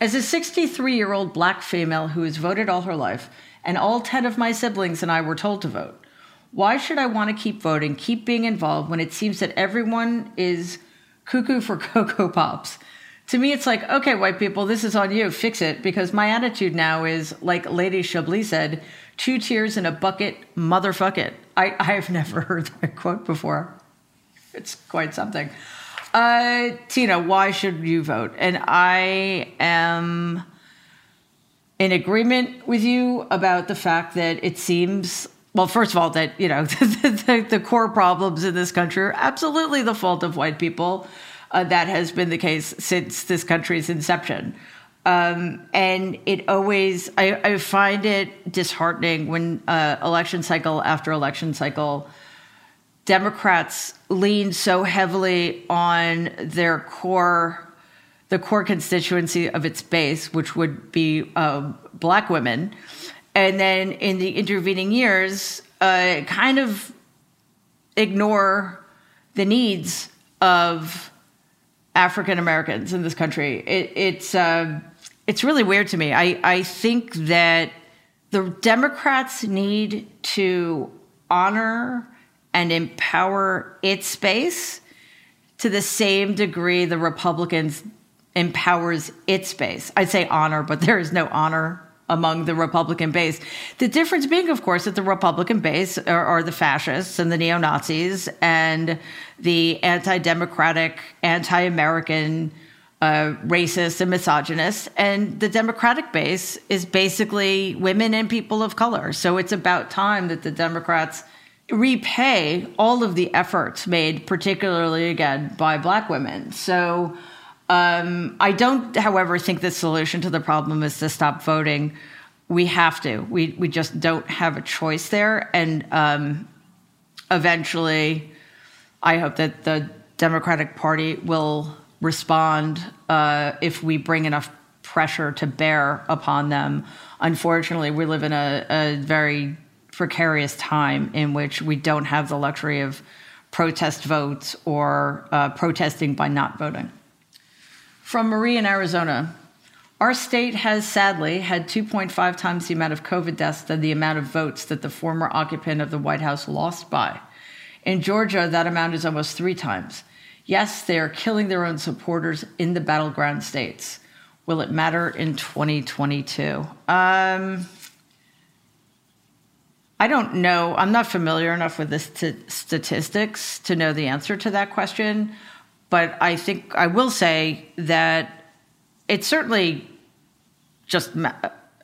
Speaker 1: As a 63 year old black female who has voted all her life, and all 10 of my siblings and I were told to vote, why should I want to keep voting, keep being involved when it seems that everyone is cuckoo for Cocoa Pops? To me, it's like, okay, white people, this is on you, fix it. Because my attitude now is, like Lady Chablis said, two tears in a bucket, motherfuck it. I, I've never heard that quote before. It's quite something. Uh, Tina, why should you vote? And I am in agreement with you about the fact that it seems well, first of all, that you know the, the, the, core problems in this country are absolutely the fault of white people. Uh, that has been the case since this country's inception. Um, and it always, I, I, find it disheartening when uh, election cycle after election cycle, Democrats lean so heavily on their core, the core constituency of its base, which would be uh, black women and then in the intervening years, uh, kind of ignore the needs of African Americans in this country. It, it's uh, it's really weird to me. I, I think that the Democrats need to honor and empower its space to the same degree the Republicans empowers its base. I'd say honor, but there is no honor among the Republican base. The difference being, of course, that the Republican base are, are the fascists and the neo Nazis and the anti democratic, anti American. Uh, racist and misogynist, and the Democratic base is basically women and people of color. So it's about time that the Democrats repay all of the efforts made, particularly again by black women. So um, I don't, however, think the solution to the problem is to stop voting. We have to. We we just don't have a choice there, and um, eventually, I hope that the Democratic Party will respond uh, if we bring enough pressure to bear upon them. Unfortunately, we live in a, a very precarious time in which we don't have the luxury of protest votes or uh, protesting by not voting. From Marie in Arizona. Our state has sadly had 2.5 times the amount of COVID deaths than the amount of votes that the former occupant of the White House lost by. In Georgia, that amount is almost three times. Yes, they are killing their own supporters in the battleground states. Will it matter in 2022? Um, I don't know. I'm not familiar enough with the st- statistics to know the answer to that question. But I think I will say that it certainly, just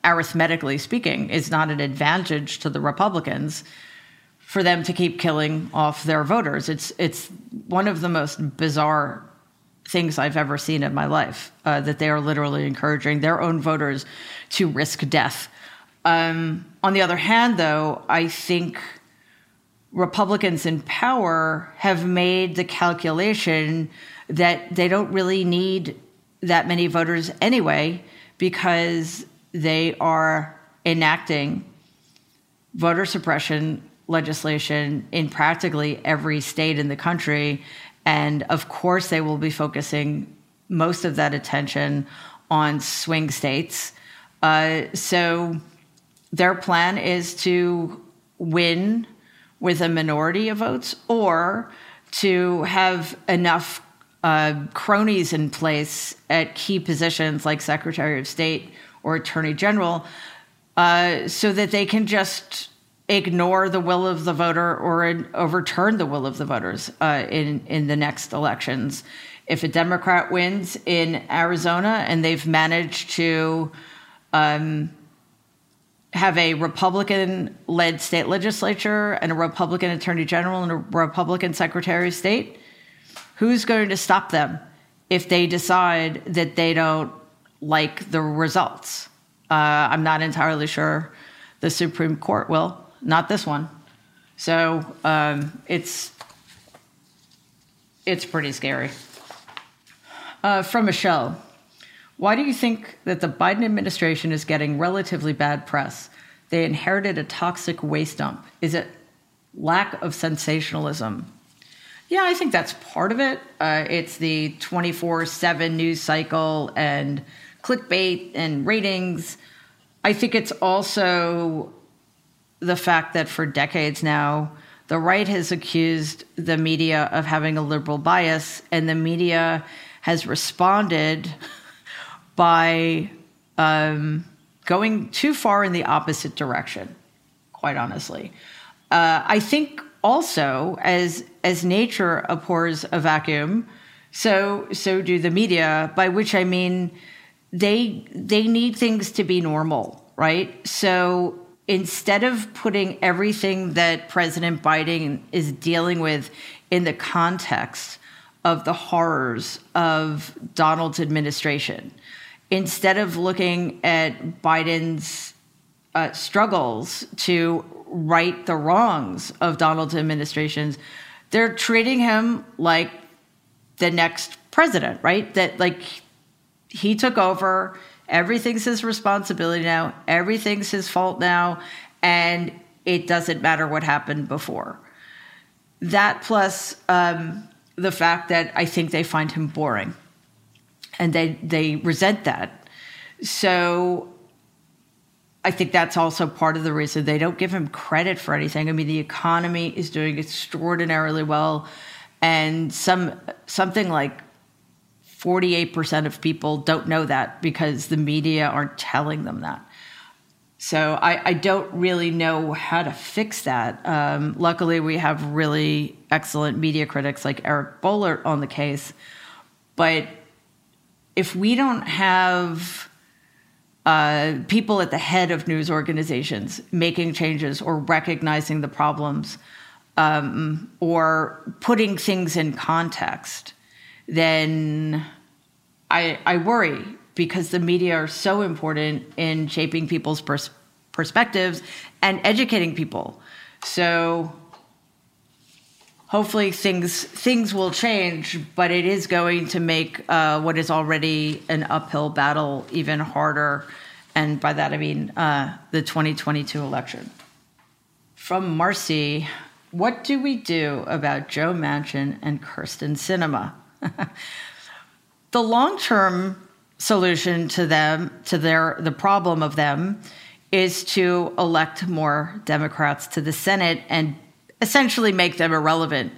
Speaker 1: arithmetically speaking, is not an advantage to the Republicans for them to keep killing off their voters. It's it's one of the most bizarre things I've ever seen in my life uh, that they are literally encouraging their own voters to risk death. Um, on the other hand, though, I think Republicans in power have made the calculation that they don't really need that many voters anyway because they are enacting voter suppression legislation in practically every state in the country. And of course, they will be focusing most of that attention on swing states. Uh, so their plan is to win with a minority of votes or to have enough uh, cronies in place at key positions like Secretary of State or Attorney General uh, so that they can just ignore the will of the voter or overturn the will of the voters uh, in in the next elections. If a Democrat wins in Arizona and they've managed to um, have a Republican led state legislature and a Republican attorney general and a Republican secretary of state, who's going to stop them if they decide that they don't like the results? Uh, I'm not entirely sure the Supreme Court will not this one. So um, it's it's pretty scary. Uh, from Michelle, why do you think that the Biden administration is getting relatively bad press? They inherited a toxic waste dump. Is it lack of sensationalism? Yeah, I think that's part of it. Uh, it's the 24 7 news cycle and clickbait and ratings. I think it's also the fact that for decades now, the right has accused the media of having a liberal bias, and the media has responded by um, going too far in the opposite direction, quite honestly. Uh, I think also, as, as nature abhors a vacuum, so, so do the media, by which I mean they, they need things to be normal, right? So instead of putting everything that President Biden is dealing with in the context of the horrors of Donald's administration, instead of looking at Biden's uh, struggles to right the wrongs of Donald's administrations, they're treating him like the next president, right? That like he took over Everything's his responsibility now. Everything's his fault now. And it doesn't matter what happened before. That plus um, the fact that I think they find him boring and they, they resent that. So I think that's also part of the reason they don't give him credit for anything. I mean, the economy is doing extraordinarily well, and some something like 48% of people don't know that because the media aren't telling them that. So I, I don't really know how to fix that. Um, luckily, we have really excellent media critics like Eric Boehlert on the case. But if we don't have uh, people at the head of news organizations making changes or recognizing the problems um, or putting things in context, then I, I worry because the media are so important in shaping people's pers- perspectives and educating people. So hopefully things things will change, but it is going to make uh, what is already an uphill battle even harder. And by that I mean uh, the 2022 election. From Marcy, what do we do about Joe Manchin and Kyrsten Sinema? the long term solution to them to their the problem of them is to elect more Democrats to the Senate and essentially make them irrelevant.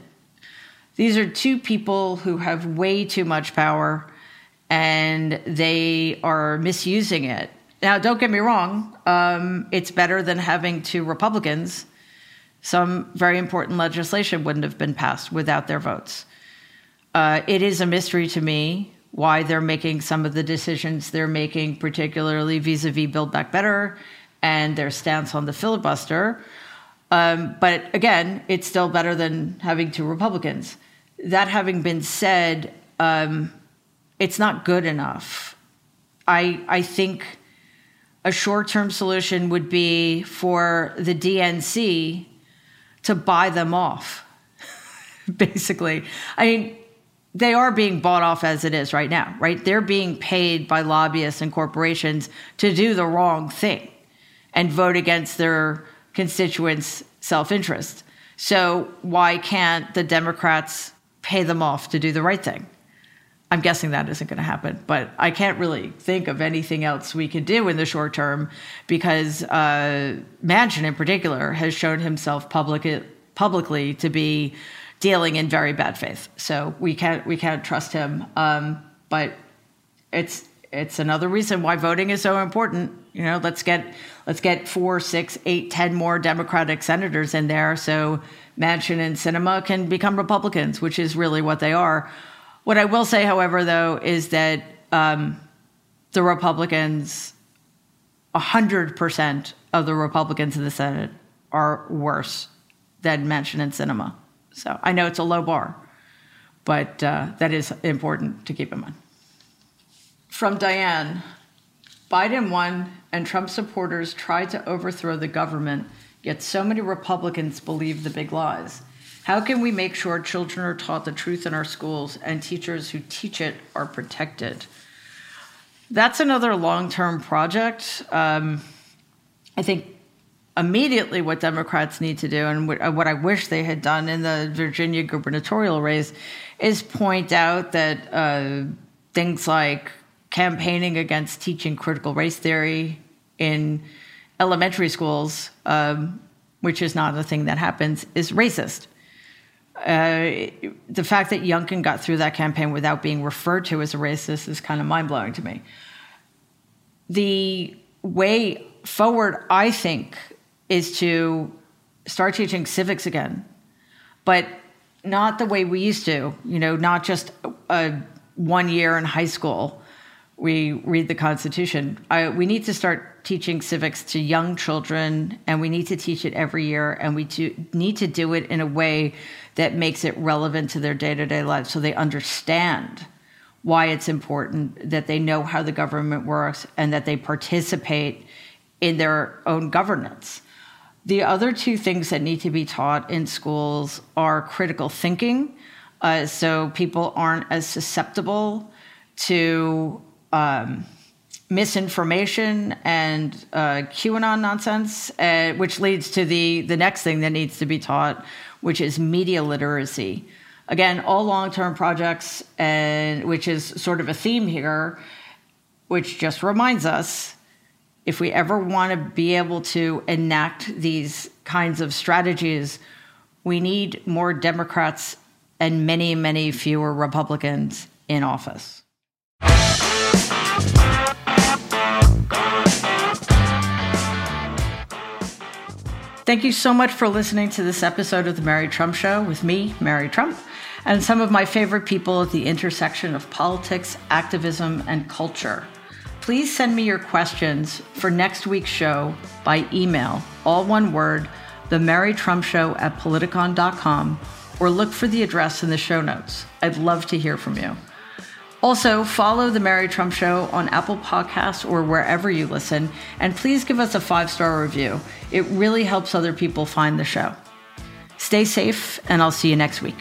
Speaker 1: These are two people who have way too much power and they are misusing it. Now, don't get me wrong, um, it's better than having two Republicans. Some very important legislation wouldn't have been passed without their votes. Uh, it is a mystery to me why they're making some of the decisions they're making, particularly vis a vis Build Back Better and their stance on the filibuster. Um, but again, it's still better than having two Republicans. That having been said, um, it's not good enough. I, I think a short term solution would be for the DNC to buy them off, basically. I mean, they are being bought off as it is right now, right? They're being paid by lobbyists and corporations to do the wrong thing and vote against their constituents' self interest. So, why can't the Democrats pay them off to do the right thing? I'm guessing that isn't going to happen, but I can't really think of anything else we can do in the short term because uh, Manchin, in particular, has shown himself public, publicly to be dealing in very bad faith. So we can't we can't trust him. Um, but it's it's another reason why voting is so important. You know, let's get let's get four, six, eight, ten more Democratic senators in there so Manchin and Sinema can become Republicans, which is really what they are. What I will say, however, though, is that um, the Republicans, hundred percent of the Republicans in the Senate are worse than Manchin and Sinema. So I know it's a low bar, but uh, that is important to keep in mind. From Diane Biden won, and Trump supporters tried to overthrow the government, yet so many Republicans believe the big lies. How can we make sure children are taught the truth in our schools and teachers who teach it are protected? That's another long term project. Um, I think immediately what Democrats need to do, and what I wish they had done in the Virginia gubernatorial race, is point out that uh, things like campaigning against teaching critical race theory in elementary schools, um, which is not a thing that happens, is racist. Uh, the fact that Youngkin got through that campaign without being referred to as a racist is kind of mind blowing to me. The way forward, I think, is to start teaching civics again, but not the way we used to, you know, not just a one year in high school we read the Constitution. I, we need to start teaching civics to young children, and we need to teach it every year, and we do, need to do it in a way that makes it relevant to their day to day lives so they understand why it's important, that they know how the government works, and that they participate in their own governance. The other two things that need to be taught in schools are critical thinking, uh, so people aren't as susceptible to um, misinformation and uh, QAnon nonsense, uh, which leads to the the next thing that needs to be taught, which is media literacy. Again, all long term projects, and which is sort of a theme here, which just reminds us if we ever want to be able to enact these kinds of strategies, we need more Democrats and many, many fewer Republicans in office. Thank you so much for listening to this episode of The Mary Trump Show with me, Mary Trump, and some of my favorite people at the intersection of politics, activism, and culture. Please send me your questions for next week's show by email, all one word, The Mary Trump Show at politicon.com, or look for the address in the show notes. I'd love to hear from you. Also, follow The Mary Trump Show on Apple Podcasts or wherever you listen, and please give us a five star review. It really helps other people find the show. Stay safe, and I'll see you next week.